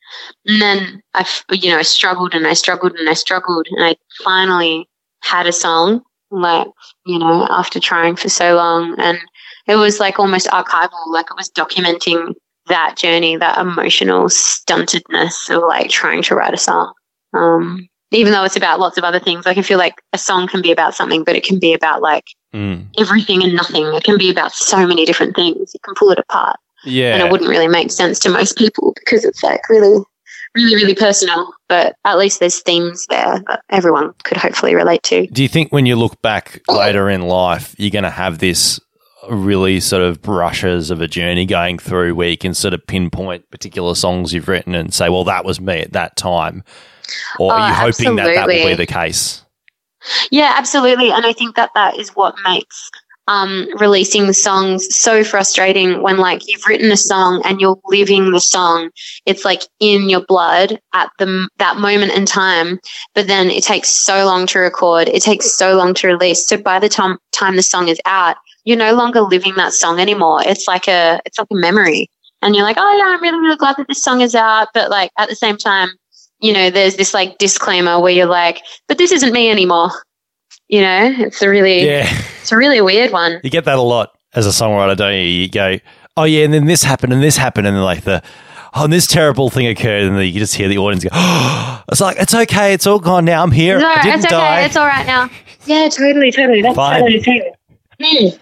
And then I, you know, I struggled and I struggled and I struggled and I finally had a song like, you know, after trying for so long and it was like almost archival, like it was documenting that journey, that emotional stuntedness of like trying to write a song. Um, even though it's about lots of other things, like I feel like a song can be about something, but it can be about like Mm. everything and nothing. It can be about so many different things. You can pull it apart, Yeah. and it wouldn't really make sense to most people because it's like really, really, really personal. But at least there's themes there that everyone could hopefully relate to. Do you think when you look back later in life, you're going to have this really sort of brushes of a journey going through where you can sort of pinpoint particular songs you've written and say, well, that was me at that time? Or are Oh, you hoping that that will be the case? Yeah, absolutely. And I think that that is what makes um, releasing songs so frustrating when, like, you've written a song and you're living the song. It's like in your blood at the that moment in time. But then it takes so long to record. It takes so long to release. So by the time time the song is out, you're no longer living that song anymore. It's like a it's like a memory. And you're like, oh yeah, I'm really really glad that this song is out. But like at the same time, you know, there's this like disclaimer where you're like, but this isn't me anymore. You know, it's a really, Yeah. it's a really weird one. You get that a lot as a songwriter, don't you? You go, oh, yeah, and then this happened and this happened. And then, like, the, oh, and this terrible thing occurred. And then you just hear the audience go, oh, [GASPS] it's like, it's okay. It's all gone now. I'm here. It's all I right. didn't It's okay. die. It's all right now. Yeah, totally, totally. That's Fine. totally true. Mm.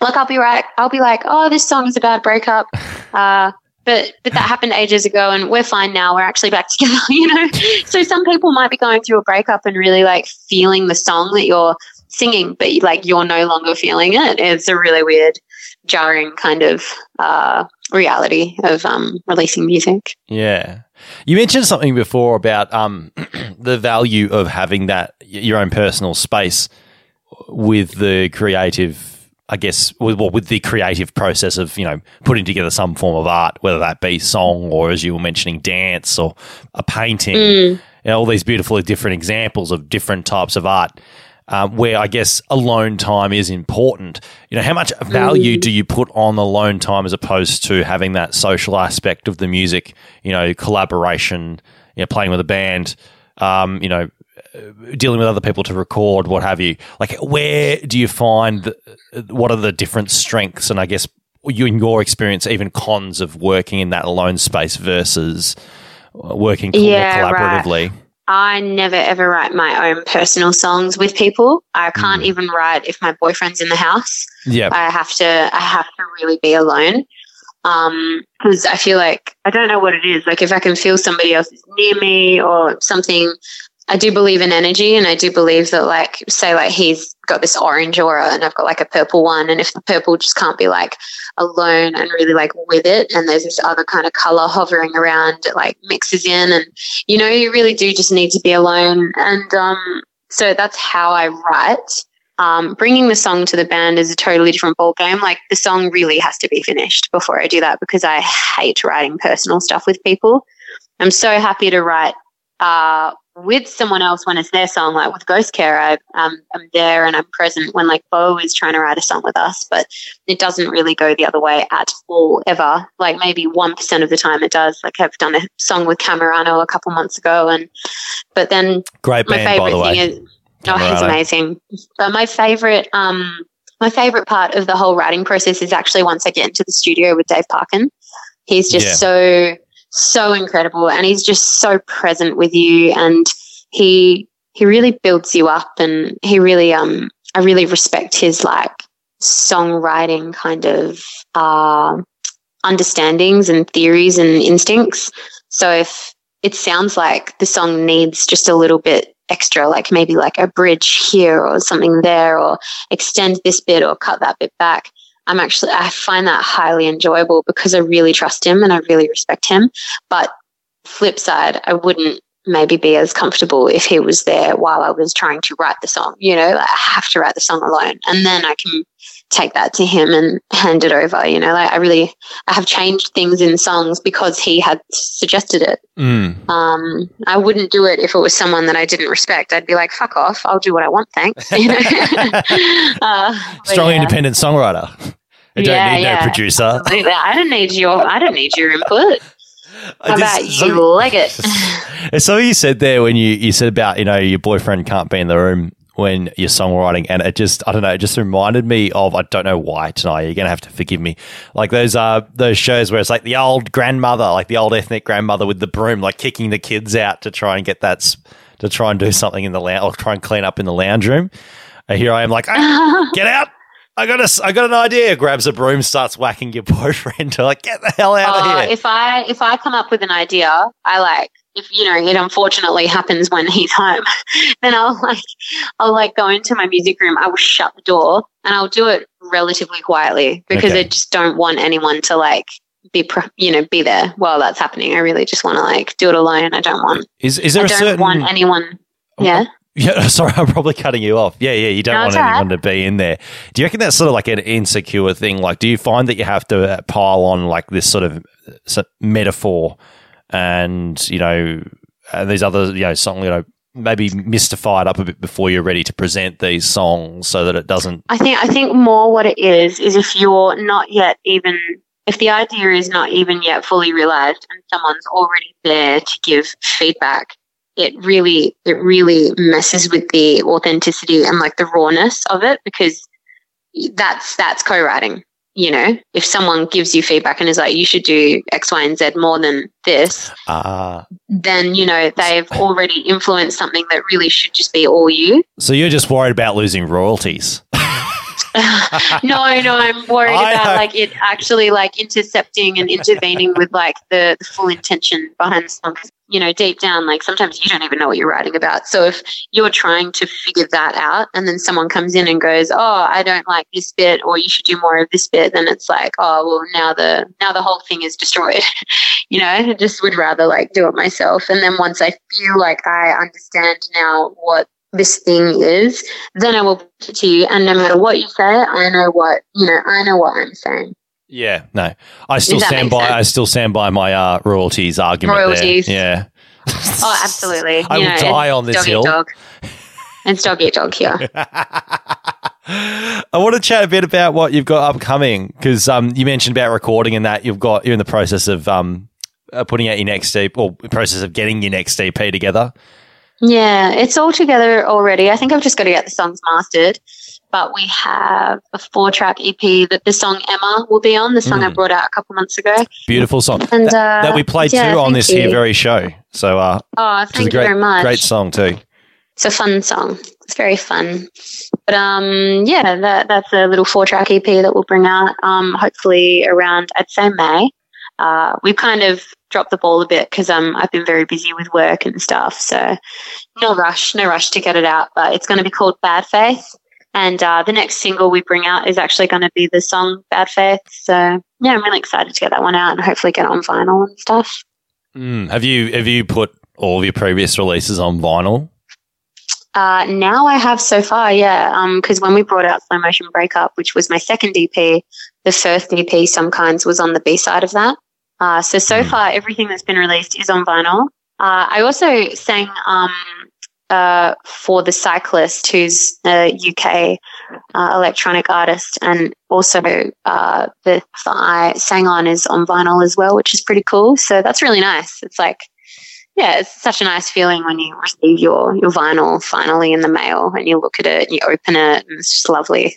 Like I'll be right. I'll be like, oh, this song is about a breakup. [LAUGHS] Uh, but but that happened ages ago, and we're fine now. We're actually back [LAUGHS] together. You know. So some people might be going through a breakup and really like feeling the song that you're singing, but like you're no longer feeling it. It's a really weird, jarring kind of uh, reality of um, releasing music. Yeah. You mentioned something before about um, [CLEARS THROAT] the value of having that your own personal space with the creative, I guess, with, well, with the creative process of you know putting together some form of art, whether that be song or as you were mentioning, dance or a painting. Mm. You know, all these beautiful different examples of different types of art. Um, where I guess alone time is important. You know, how much value do you put on the alone time as opposed to having that social aspect of the music? You know, collaboration, you know, playing with a band, um, you know, dealing with other people to record, what have you. Like, where do you find the, what are the different strengths and I guess you in your experience, even cons of working in that alone space versus working Yeah, more right. collaboratively? I never ever write my own personal songs with people. I can't even write if my boyfriend's in the house. Yeah. I have to I have to really be alone. Um, because I feel like I don't know what it is. Like if I can feel somebody else is near me or something, I do believe in energy and I do believe that like say like he's got this orange aura and I've got like a purple one and if the purple just can't be like alone and really like with it and there's this other kind of color hovering around it like mixes in and you know you really do just need to be alone and um so that's how I write um, bringing the song to the band is a totally different ballgame. Like the song really has to be finished before I do that because I hate writing personal stuff with people. I'm so happy to write uh, with someone else when it's their song. Like with Ghost Care, I, um, I'm there and I'm present when like Bo is trying to write a song with us, but it doesn't really go the other way at all ever. Like maybe one percent of the time it does. Like I've done a song with Camerano a couple months ago, and but then Great my band, by favorite thing is oh he's amazing but my favorite um my favorite part of the whole writing process is actually once i get into the studio with dave parkin he's just Yeah. so so incredible and he's just so present with you and he he really builds you up and he really um i really respect his like songwriting kind of uh understandings and theories and instincts so if it sounds like the song needs just a little bit extra, like maybe like a bridge here or something there, or extend this bit or cut that bit back. I'm actually, I find that highly enjoyable because I really trust him and I really respect him. But flip side, I wouldn't maybe be as comfortable if he was there while I was trying to write the song. You know, I have to write the song alone and then I can take that to him and hand it over. You know, like I really, I have changed things in songs because he had suggested it. Mm. Um, I wouldn't do it if it was someone that I didn't respect. I'd be like, "Fuck off! I'll do what I want, thanks." [LAUGHS] You know? [LAUGHS] uh, Strong yeah, independent songwriter. I don't Yeah, need yeah. no producer. absolutely. I don't need your. I don't need your input. How about you like it? so you said there when you, you said about, you know, your boyfriend can't be in the room when you're songwriting. And it just, I don't know, it just reminded me of, I don't know why tonight. You're going to have to forgive me. Like those, uh, those shows where it's like the old grandmother, like the old ethnic grandmother with the broom, like kicking the kids out to try and get that, to try and do something in the lounge or try and clean up in the lounge room. And here I am like, "Ah, [LAUGHS] get out. I got a, I got an idea. Grabs a broom, starts whacking your [LAUGHS] boyfriend. To like, get the hell out Uh, of here. if I if I come up with an idea, I like if you know it unfortunately happens when he's home, [LAUGHS] then I'll like I'll like go into my music room. I will shut the door and I'll do it relatively quietly because Okay. I just don't want anyone to like be pro- you know be there while that's happening. I really just want to like do it alone. I don't want is is there I a don't certain? want anyone. Yeah. [LAUGHS] yeah, sorry, I'm probably cutting you off. Yeah, yeah, you don't No, want it's all right. anyone to be in there. Do you reckon that's sort of like an insecure thing? Like, do you find that you have to uh, pile on like this sort of metaphor, and you know, and these other you know, song, you know, maybe mystified up a bit before you're ready to present these songs, so that it doesn't. I think I think more what it is is if you're not yet even if the idea is not even yet fully realized and someone's already there to give feedback, it really it really messes with the authenticity and like the rawness of it because that's that's co-writing. You know, if someone gives you feedback and is like, you should do X, Y, and Z more than this, Ah, then you know they've already influenced something that really should just be all you. so you're just worried about losing royalties. [LAUGHS] no, no, I'm worried I about like it actually like intercepting and intervening with like the, the full intention behind the song. You know, deep down, like sometimes you don't even know what you're writing about. So if you're trying to figure that out, and then someone comes in and goes, "Oh, I don't like this bit," or "You should do more of this bit," then it's like, "Oh, well, now the now the whole thing is destroyed." [LAUGHS] you know, I just would rather like do it myself. And then once I feel like I understand now what this thing is, then I will put it to you. And no matter what you say, I know what you know. I know what I'm saying. Yeah, no, I still that stand make by. sense? I still stand by my uh, royalties argument. there. Royalties. yeah. Oh, absolutely. I will die on this dog eat hill. Dog. It's dog eat dog here. [LAUGHS] I want to chat a bit about what you've got upcoming because um, you mentioned about recording and that you've got you're in the process of um, uh, putting out your next EP or process of getting your next EP together. Yeah, it's all together already. I think I've just got to get the songs mastered. But we have a four track EP that the song Emma will be on, the song I Mm. brought out a couple months ago. Beautiful song And that, uh, that we played yeah, too on this you. here very show. So uh, Oh, thank you great very much. great song too. It's a fun song. It's very fun. But um, yeah, that, that's a little four track EP that we'll bring out um, hopefully around, I'd say May. Uh, we've kind of dropped the ball a bit because um, I've been very busy with work and stuff. So no rush, no rush to get it out. But it's going to be called Bad Faith. And uh, the next single we bring out is actually going to be the song Bad Faith. So yeah, I'm really excited to get that one out and hopefully get it on vinyl and stuff. Mm. Have you have you put all of your previous releases on vinyl? Uh, now I have so far, yeah. Because when we brought out Slow Motion Breakup, which was my second EP, the first EP, Some Kinds, was on the B side of that. Uh, so so Hmm. far, everything that's been released is on vinyl. Uh, I also sang um, uh, for the Cyclist, who's a UK uh, electronic artist, and also uh, the I sang on is on vinyl as well, which is pretty cool. So that's really nice. It's like yeah, it's such a nice feeling when you receive your, your vinyl finally in the mail and you look at it and you open it and it's just lovely.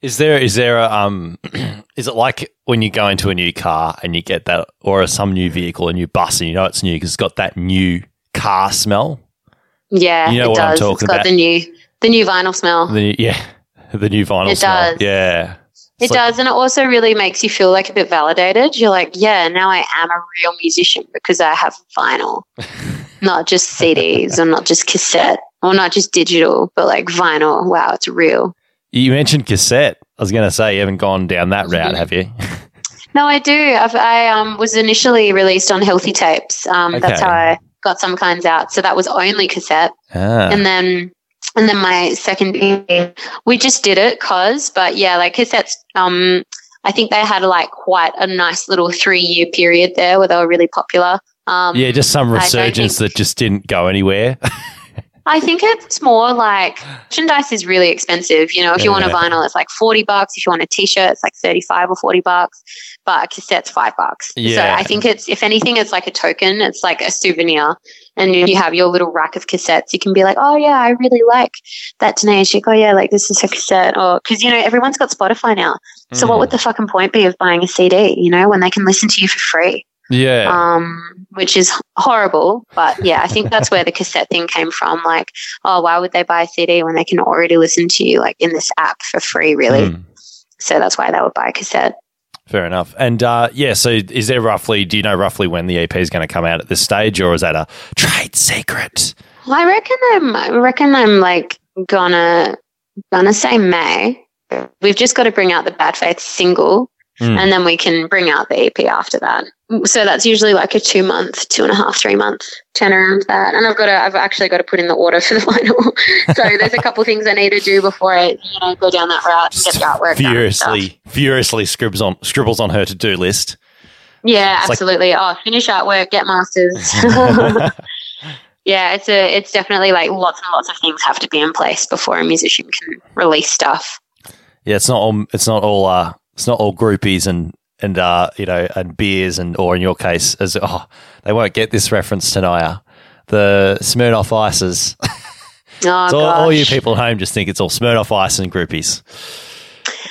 Is there is there a um [CLEARS THROAT] is it like when you go into a new car and you get that or some new vehicle, a new bus and you know it's new because it's got that new car smell? Yeah, You know it what I'm does. talking it's got about. the new the new vinyl smell. The new, yeah, [LAUGHS] the new vinyl It smell. does. Yeah. It like- does, and it also really makes you feel like a bit validated. You're like, yeah, now I am a real musician because I have vinyl, [LAUGHS] not just CDs or not just cassette or not just digital, but like vinyl. Wow, it's real. You mentioned cassette. I was going to say you haven't gone down that route, have you? [LAUGHS] No, I do. I've, I um, was initially released on Healthy Tapes. Um, That's Okay. how I got some kinds out. So that was only cassette. ah. and then and then my second we just did it cause but yeah like cassettes um i think they had like quite a nice little three year period there where they were really popular um yeah, just some resurgence think- that just didn't go anywhere. [LAUGHS] i think it's more like merchandise is really expensive you know if you want a vinyl it's like 40 bucks if you want a t-shirt it's like 35 or 40 bucks but a cassette's five bucks Yeah. so i think it's if anything it's like a token it's like a souvenir and if you have your little rack of cassettes you can be like oh yeah i really like that Danae chick oh yeah like this is her cassette or because you know everyone's got spotify now so Mm. what would the fucking point be of buying a cd you know when they can listen to you for free yeah. um which is horrible. But yeah, I think that's where the cassette thing came from. Like, oh, why would they buy a CD when they can already listen to you like in this app for free, really? Mm. So that's why they would buy a cassette. Fair enough. And uh, yeah, so is there roughly, do you know roughly when the EP is going to come out at this stage, or is that a trade secret? I reckon I'm. I reckon I'm like gonna gonna say May. We've just got to bring out the Bad Faith single, Mm. and then we can bring out the EP after that. So that's usually like a two month, two and a half, three month turnaround. That, and I've got to. I've actually got to put in the order for the [LAUGHS] vinyl. so there's a couple things I need to do before I, you know, go down that route and get the artwork. done. Furiously, furiously scribbles on scribbles on her to do list. Yeah, It's like- absolutely. oh, finish artwork, get masters. [LAUGHS] [LAUGHS] yeah, it's a it's definitely like lots and lots of things have to be in place before a musician can release stuff. Yeah, it's not all. It's not all. Uh, it's not all groupies and and uh, you know and beers and or in your case as oh they won't get this reference tonight. The Smirnoff Ices. [LAUGHS] Oh So all, all you people at home just think it's all Smirnoff Ice and groupies.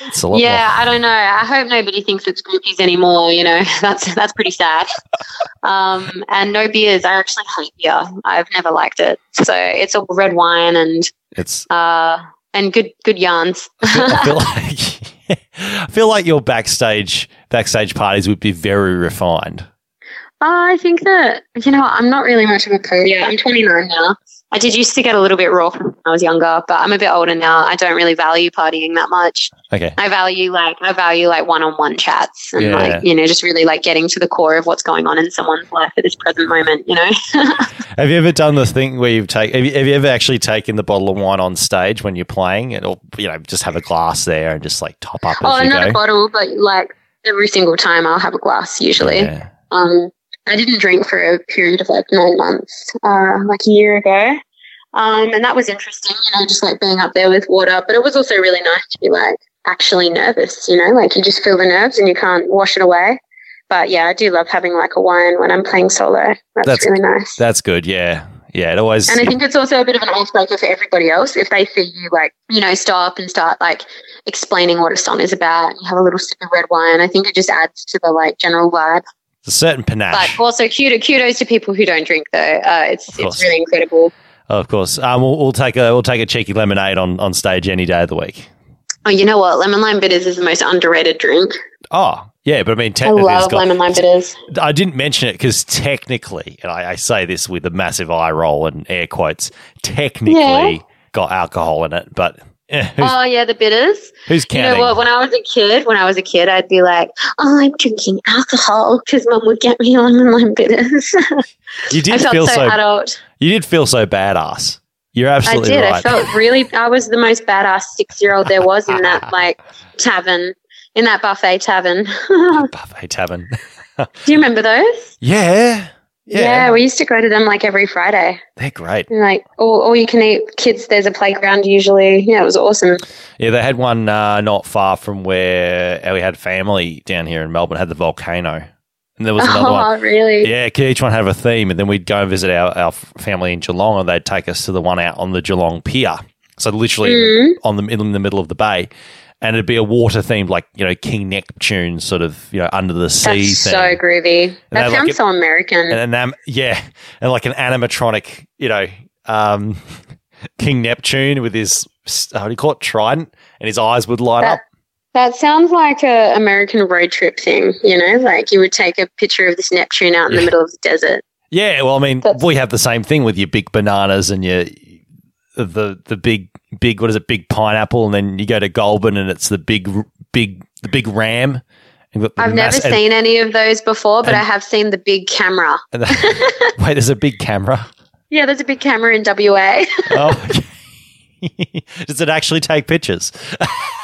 It's a lot Yeah, I don't know. I hope nobody thinks it's groupies anymore. You know, [LAUGHS] that's that's pretty sad. [LAUGHS] Um, and no beers. I actually hate beer. I've never liked it. So it's all red wine and. It's. uh and good good yarns. I feel like. [LAUGHS] I feel like your backstage backstage parties would be very refined. Oh, I think that you know I'm not really much of a partier. I'm 29 now. I did used to get a little bit raw when I was younger, but I'm a bit older now. I don't really value partying that much. Okay. I value like I value like one-on-one chats and Yeah. like you know just really like getting to the core of what's going on in someone's life at this present moment. You know. [LAUGHS] Have you ever done the thing where you've taken? Have you, have you ever actually taken the bottle of wine on stage when you're playing, and, or you know, just have a glass there and just like top up as oh, you not go? a bottle, but like every single time I'll have a glass usually. Yeah. Um, I didn't drink for a period of like nine months, uh, like a year ago. Um, and that was interesting, you know, just like being up there with water. But it was also really nice to be like actually nervous, you know, like you just feel the nerves and you can't wash it away. But yeah, I do love having like a wine when I'm playing solo. That's, That's- really nice. That's good. Yeah. Yeah. It always. And I think it's also a bit of an icebreaker for everybody else if they see you like, you know, stop and start like explaining what a song is about. And you have a little sip of red wine. I think it just adds to the like general vibe. A certain panache. But also kudos, kudos to people who don't drink though. Uh, it's it's really incredible. of course. Um, we'll, we'll take a we'll take a cheeky lemonade on, on stage any day of the week. Oh, you know what? Lemon lime bitters is the most underrated drink. Oh, yeah, but I mean, I technically, it's love got- lemon lime bitters. I didn't mention it because technically, and I, I say this with a massive eye roll and air quotes, technically Yeah. got alcohol in it, but who's, [LAUGHS] Oh yeah, the bitters. who's counting? You know what? When I was a kid, when I was a kid, I'd be like, "Oh, I'm drinking alcohol" because mum would get me lemon lime bitters. [LAUGHS] you did feel so, so adult. you did feel so badass. You're absolutely right. I did. I felt really. I was the most badass six-year-old there was in that [LAUGHS] like tavern, in that buffet tavern. Buffet tavern. Do you remember those? yeah, yeah, we used to go to them like every Friday. they're great. And, like all, all you can eat kids. There's a playground usually. Yeah, it was awesome. Yeah, they had one uh, not far from where we had family down here in Melbourne. Had the volcano, and there was [LAUGHS] another oh, one. really? Yeah, each one had a theme, and then we'd go and visit our, our family in Geelong, and they'd take us to the one out on the Geelong Pier. So literally Mm. on the in the middle of the bay, and it'd be a water themed, like you know King Neptune, sort of you know under the sea That's thing. so groovy. they That like, sounds a- so American. and an am- yeah, and like an animatronic, you know, um, [LAUGHS] King Neptune with his how do you call it trident, and his eyes would light That- up. That sounds like a American road trip thing, you know, like you would take a picture of this Neptune out in Yeah. the middle of the desert. Yeah, well, I mean, That's- we have the same thing with your big bananas and your the the big big what is it, big pineapple, and then you go to Goulburn and it's the big big the big ram. The I've never mass- seen any of those before, but and- I have seen the big camera. [LAUGHS] the- wait, there's a big camera. Yeah, there's a big camera in WA. [LAUGHS] Oh, okay. [LAUGHS] does it actually take pictures?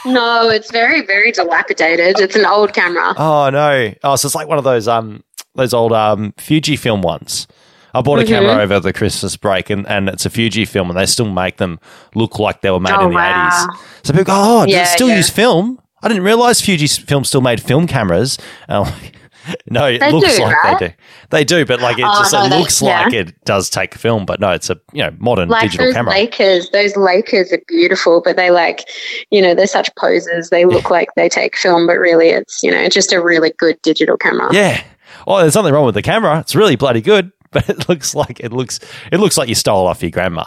no, it's very, very dilapidated. It's an old camera. Oh no! Oh, so it's like one of those um those old um Fuji film ones. I bought a Mhm. camera over the Christmas break, and, and it's a Fuji film, and they still make them look like they were made Oh, in the wow. eighties. So people go, "Oh, Yeah, still yeah. use film?" I didn't realize Fuji film still made film cameras. And like, [LAUGHS] no, it They looks do, like right? they do. They do, but like it Oh, just no, it they- looks yeah. like it does take film, but no, it's a you know modern Like digital those camera. Leicas, those Leicas are beautiful, but they like, you know, they're such poses. They look like they take film, but really it's, you know, just a really good digital camera. Yeah. oh, there's something wrong with the camera. It's really bloody good, but it looks like it looks it looks like you stole off your grandma.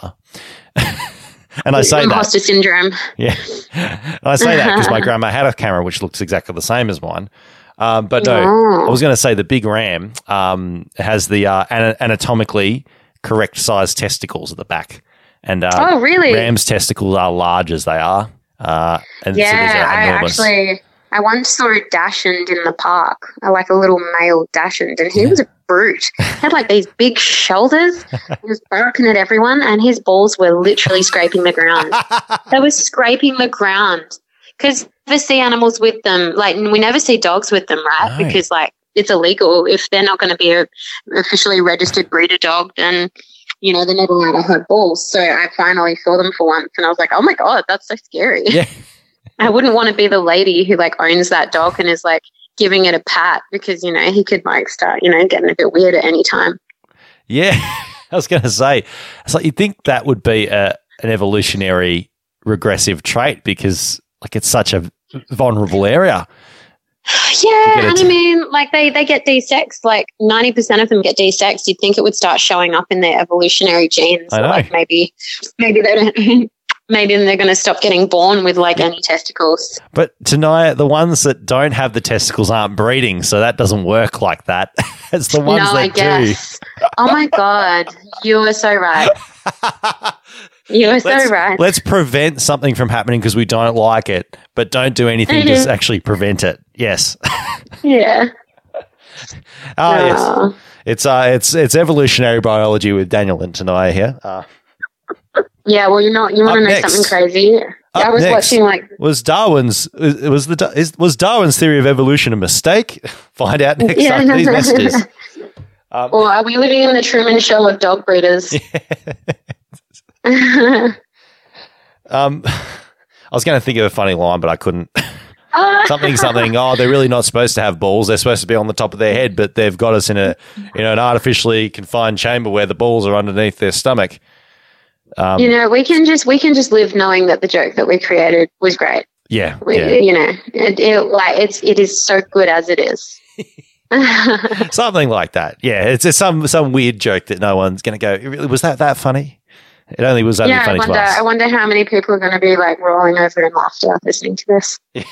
[LAUGHS] and I say that, Imposter syndrome. yeah, and I say that because my grandma had a camera which looks exactly the same as mine. Um, but no, Oh. I was going to say the big ram um, has the uh, ana- anatomically correct size testicles at the back, and uh, Oh, really? Ram's testicles are large as they are, uh, and so Yeah, are I enormous. actually I once saw a dachshund in the park, like a little male dachshund, and he was a brute. [LAUGHS] He had like these big shoulders. he was barking at everyone, and his balls were literally scraping the ground. [LAUGHS] they were scraping the ground because never see animals with them. Like we never see dogs with them, right? No. Because like it's illegal if they're not going to be a officially registered breeder dog, then. You know, they're not allowed to have balls. So I finally saw them for once and I was like, oh my God, that's so scary. Yeah. [LAUGHS] I wouldn't want to be the lady who like owns that dog and is like giving it a pat because you know he could like start you know getting a bit weird at any time. Yeah, [LAUGHS] I was going to say, it's like you think that would be a, an evolutionary regressive trait because like it's such a vulnerable area. [SIGHS] Yeah, and. I mean like they they get desexed. Like ninety percent of them get desexed. You'd think it would start showing up in their evolutionary genes. I know. Like maybe maybe they don't. [LAUGHS] Maybe then they're going to stop getting born with like any testicles. But Tanaya, the ones that don't have the testicles aren't breeding, so that doesn't work like that. [LAUGHS] it's the ones no, that I guess. Oh my god, you are so right. [LAUGHS] You are so let's, right. let's prevent something from happening because we don't like it, but don't do anything Mm-hmm. to actually prevent it. Yes. [LAUGHS] yeah. Oh, yes. It's uh, it's it's evolutionary biology with Daniel and Tanaya here. Uh, Yeah, well, you know, you want to know next. something crazy? I was watching like was Darwin's was the is, was Darwin's theory of evolution a mistake? [LAUGHS] Find out next Yeah. after these messages. [LAUGHS] Um, Or are we living in the Truman Show of dog breeders? [LAUGHS] um, I was going to think of a funny line, but I couldn't. Something something. Oh, they're really not supposed to have balls. They're supposed to be on the top of their head, but they've got us in a you know an artificially confined chamber where the balls are underneath their stomach. Um, you know, we can just we can just live knowing that the joke that we created was great. yeah, We, yeah, You know, it, it, like it's it is so good as it is. [LAUGHS] [LAUGHS] something like that. Yeah, it's just some some weird joke that no one's going to go. Really, was that that funny? It only was only yeah, I funny wonder. to us. I wonder how many people are going to be like rolling over in laughter listening to this. [LAUGHS]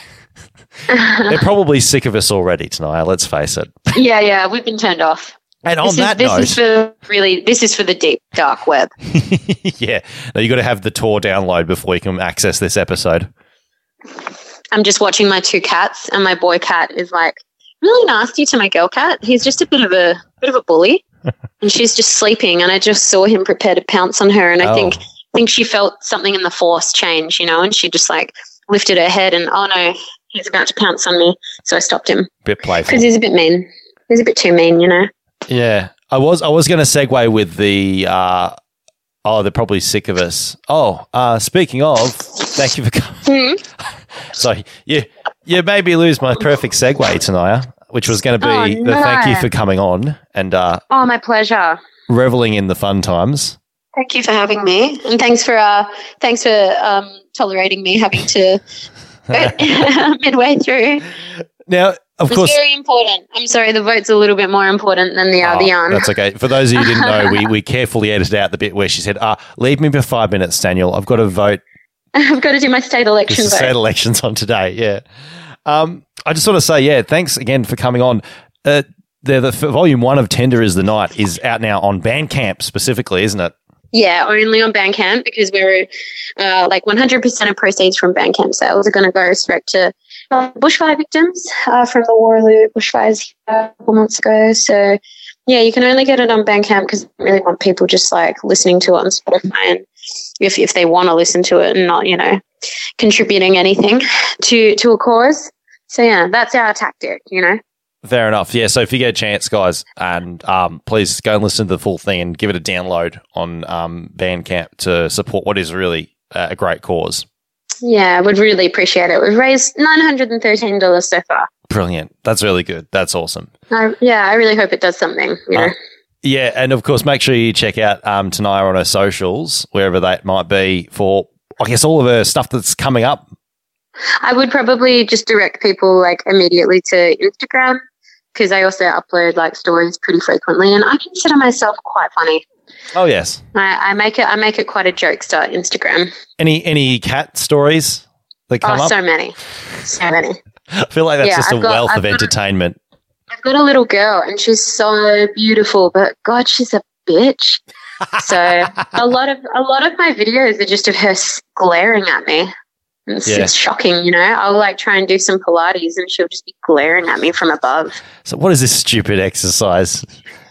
They're probably sick of us already tonight. Let's face it. yeah, yeah, we've been turned off. And on this that is, note, this is for really this is for the deep dark web. [LAUGHS] yeah, no, you got to have the Tor download before you can access this episode. I'm just watching my two cats, and my boy cat is like really nasty to my girl cat. He's just a bit of a bit of a bully, [LAUGHS] and she's just sleeping. And I just saw him prepare to pounce on her, and I Oh. think think she felt something in the force change, you know, and she just like lifted her head, and oh no, he's about to pounce on me. So I stopped him Bit playful. because he's a bit mean. He's a bit too mean, you know. Yeah, I was I was going to segue with the. Uh, oh, they're probably sick of us. Oh, uh, speaking of, thank you for coming. [LAUGHS] so you you made me lose my perfect segue, Tanaya, which was going to be Oh, the thank you for coming on and uh, Oh, my pleasure. reveling in the fun times. Thank you for having me, and thanks for uh, thanks for um, tolerating me having to [LAUGHS] [LAUGHS] midway through. Now, of It's course, very important. I'm sorry, the vote's a little bit more important than the Oh, yarn. That's okay. For those of you who didn't know, we, [LAUGHS] we carefully edited out the bit where she said, uh, leave me for five minutes, Daniel. I've got to vote. I've got to do my state election vote. state elections on today. Yeah. Um, I just want to say, yeah, thanks again for coming on. Uh, the, the volume one of Tender is the Night is out now on Bandcamp specifically, isn't it? Yeah, only on Bandcamp because we're uh, like 100% of proceeds from Bandcamp sales are going to go straight to uh, bushfire victims uh, from the Wooroloo bushfires a couple months ago. So, yeah, you can only get it on Bandcamp because I really want people just like listening to it on Spotify and if, if they want to listen to it and not, you know, contributing anything to, to a cause. So, yeah, that's our tactic, you know. Fair enough. Yeah. So if you get a chance, guys, and um, please go and listen to the full thing and give it a download on um, Bandcamp to support what is really uh, a great cause. Yeah, I would really appreciate it. We've raised $913 so far. Brilliant. That's really good. That's awesome. I, yeah, I really hope it does something, you know. Uh, Yeah, and of course, make sure you check out um, Tanaya on her socials, wherever that might be, for I guess all of her stuff that's coming up. I would probably just direct people like immediately to Instagram because I also upload like stories pretty frequently, and I consider myself quite funny. Oh yes. I, I make it I make it quite a jokester Instagram. Any any cat stories that come oh, up? so many, so many. [LAUGHS] I feel like that's Yeah, just a I've got- wealth I've of entertainment. I've got a little girl, and she's so beautiful, but God, she's a bitch. So a [LAUGHS] lot of a lot of my videos are just of her glaring at me. It's, Yeah. it's shocking, you know. I'll like try and do some Pilates, and she'll just be glaring at me from above. So what is this stupid exercise?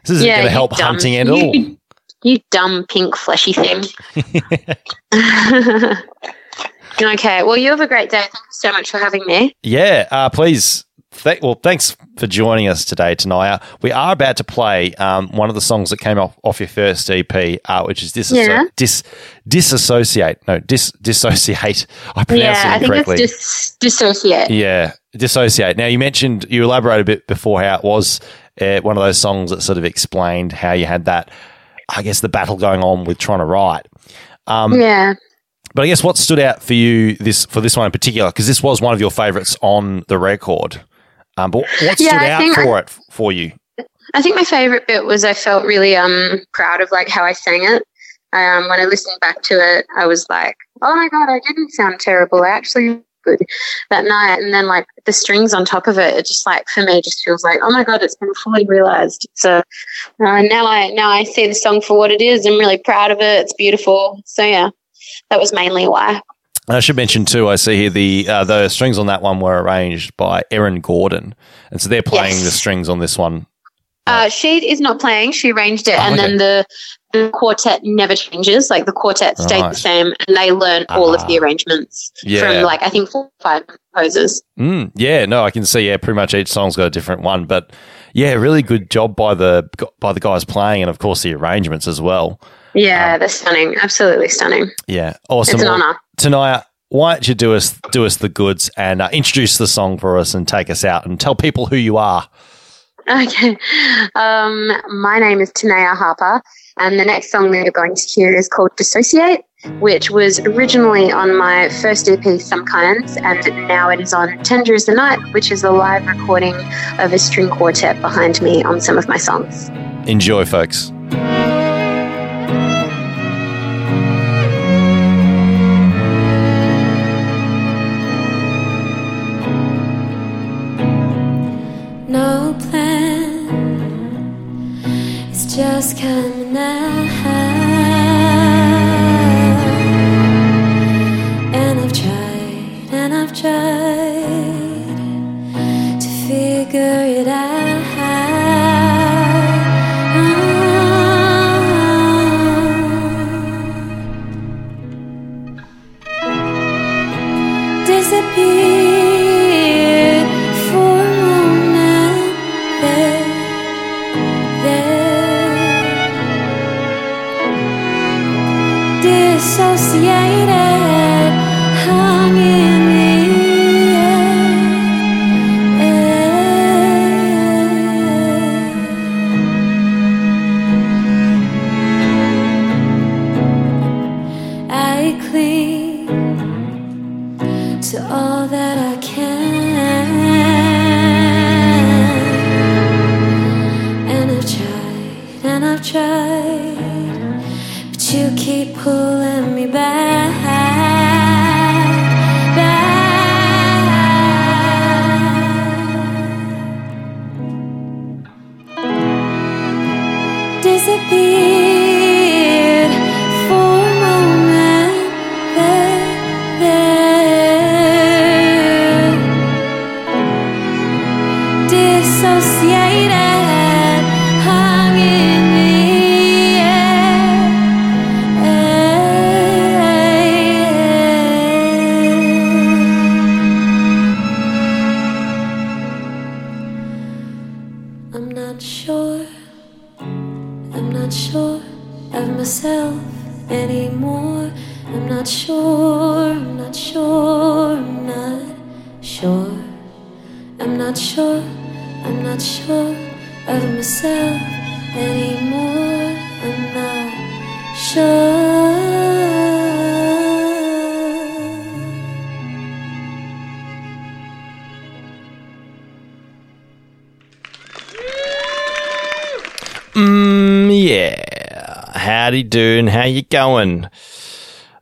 This isn't going to help dumb- hunting at all. You, you dumb pink fleshy thing. [LAUGHS] [LAUGHS] okay, well, you have a great day. Thank you so much for having me. Yeah, uh, please. Th- well, thanks for joining us today, Tanaya. We are about to play um, one of the songs that came off, off your first EP, uh, which is disasso- Yeah. dis- disassociate. No, dis- dissociate. [LAUGHS] I pronounced yeah, I think it's dis- dissociate. yeah, dissociate. Now, you mentioned, you elaborated a bit before how it was uh, one of those songs that sort of explained how you had that, I guess, the battle going on with trying to write. Um, Yeah. But I guess what stood out for you this for this one in particular, because this was one of your favourites on the record. Um, but what stood Yeah, out for it for you? I think my favorite bit was I felt really um proud of like how I sang it. Um, when I listened back to it, I was like, "Oh my god, I didn't sound terrible. I actually good that night." And then like the strings on top of it, it just like for me just feels like, "Oh my god, it's been fully realized." So uh, now I now I see the song for what it is. I'm really proud of it. It's beautiful. So yeah, that was mainly why. I should mention too. I see here the uh, the strings on that one were arranged by Erin Gordon, and so they're playing Yes. the strings on this one. Uh, she is not playing. She arranged it, Oh, and okay. then the the quartet never changes. Like the quartet stayed Right. the same, and they learn all Ah. of the arrangements Yeah. from like I think four or five composers. Mm, yeah, no, I can see. Yeah, pretty much each song's got a different one, but yeah, really good job by the by the guys playing, and of course the arrangements as well. Yeah, they're stunning. Absolutely stunning. Yeah, awesome. It's an honor. Tanaya, why don't you do us do us the goods and uh, introduce the song for us and take us out and tell people who you are. Okay. Um, my name is Tanaya Harper, and the next song that you're going to hear is called Dissociate, which was originally on my first EP, Some Kinds, and now it is on Tender is the Night, which is a live recording of a string quartet behind me on some of my songs. Enjoy, folks. Just coming now And I've tried, and I've tried to figure going?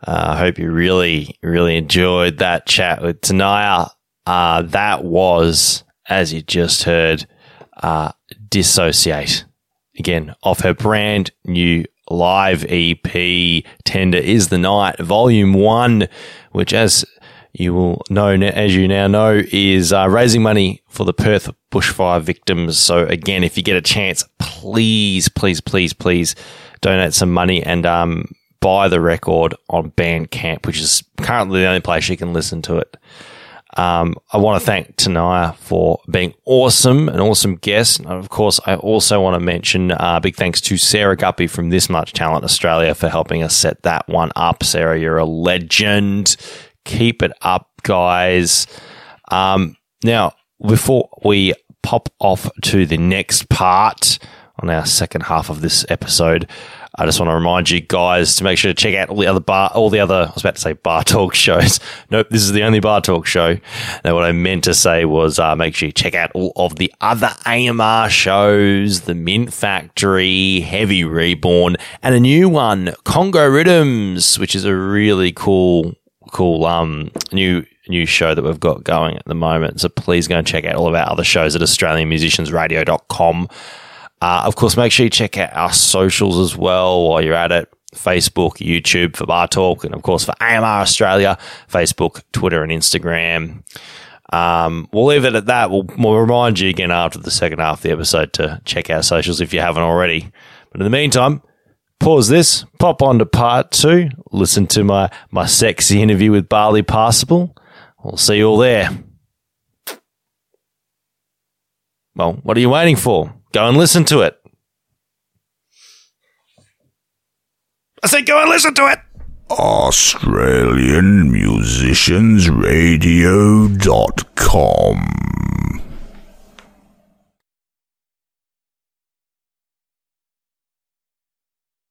Uh, I hope you really, really enjoyed that chat with Tanaya. Uh, that was, as you just heard, uh, Dissociate. Again, off her brand new live EP, Tender is the Night, Volume 1, which, as you will know, as you now know, is uh, raising money for the Perth bushfire victims. So, again, if you get a chance, please, please, please, please donate some money and um, buy the record on Bandcamp, which is currently the only place you can listen to it. Um, I want to thank Tanaya for being awesome, an awesome guest. And of course, I also want to mention uh, big thanks to Sarah Guppy from This Much Talent Australia for helping us set that one up. Sarah, you're a legend. Keep it up, guys. Um, now, before we pop off to the next part on our second half of this episode, I just want to remind you guys to make sure to check out all the other bar, all the other, I was about to say bar [LAUGHS] talk shows. Nope, this is the only bar talk show. Now, what I meant to say was uh, make sure you check out all of the other AMR shows, The Mint Factory, Heavy Reborn, and a new one, Congo Rhythms, which is a really cool, cool, um, new new show that we've got going at the moment. So please go and check out all of our other shows at AustralianMusiciansRadio.com. Uh, of course, make sure you check out our socials as well while you're at it. Facebook, YouTube for Bar Talk, and of course for AMR Australia, Facebook, Twitter, and Instagram. Um, we'll leave it at that. We'll, we'll remind you again after the second half of the episode to check our socials if you haven't already. But in the meantime, pause this, pop on to part two, listen to my, my sexy interview with Barley Parsable. We'll see you all there. Well, what are you waiting for? Go and listen to it. I said, go and listen to it. AustralianMusiciansRadio.com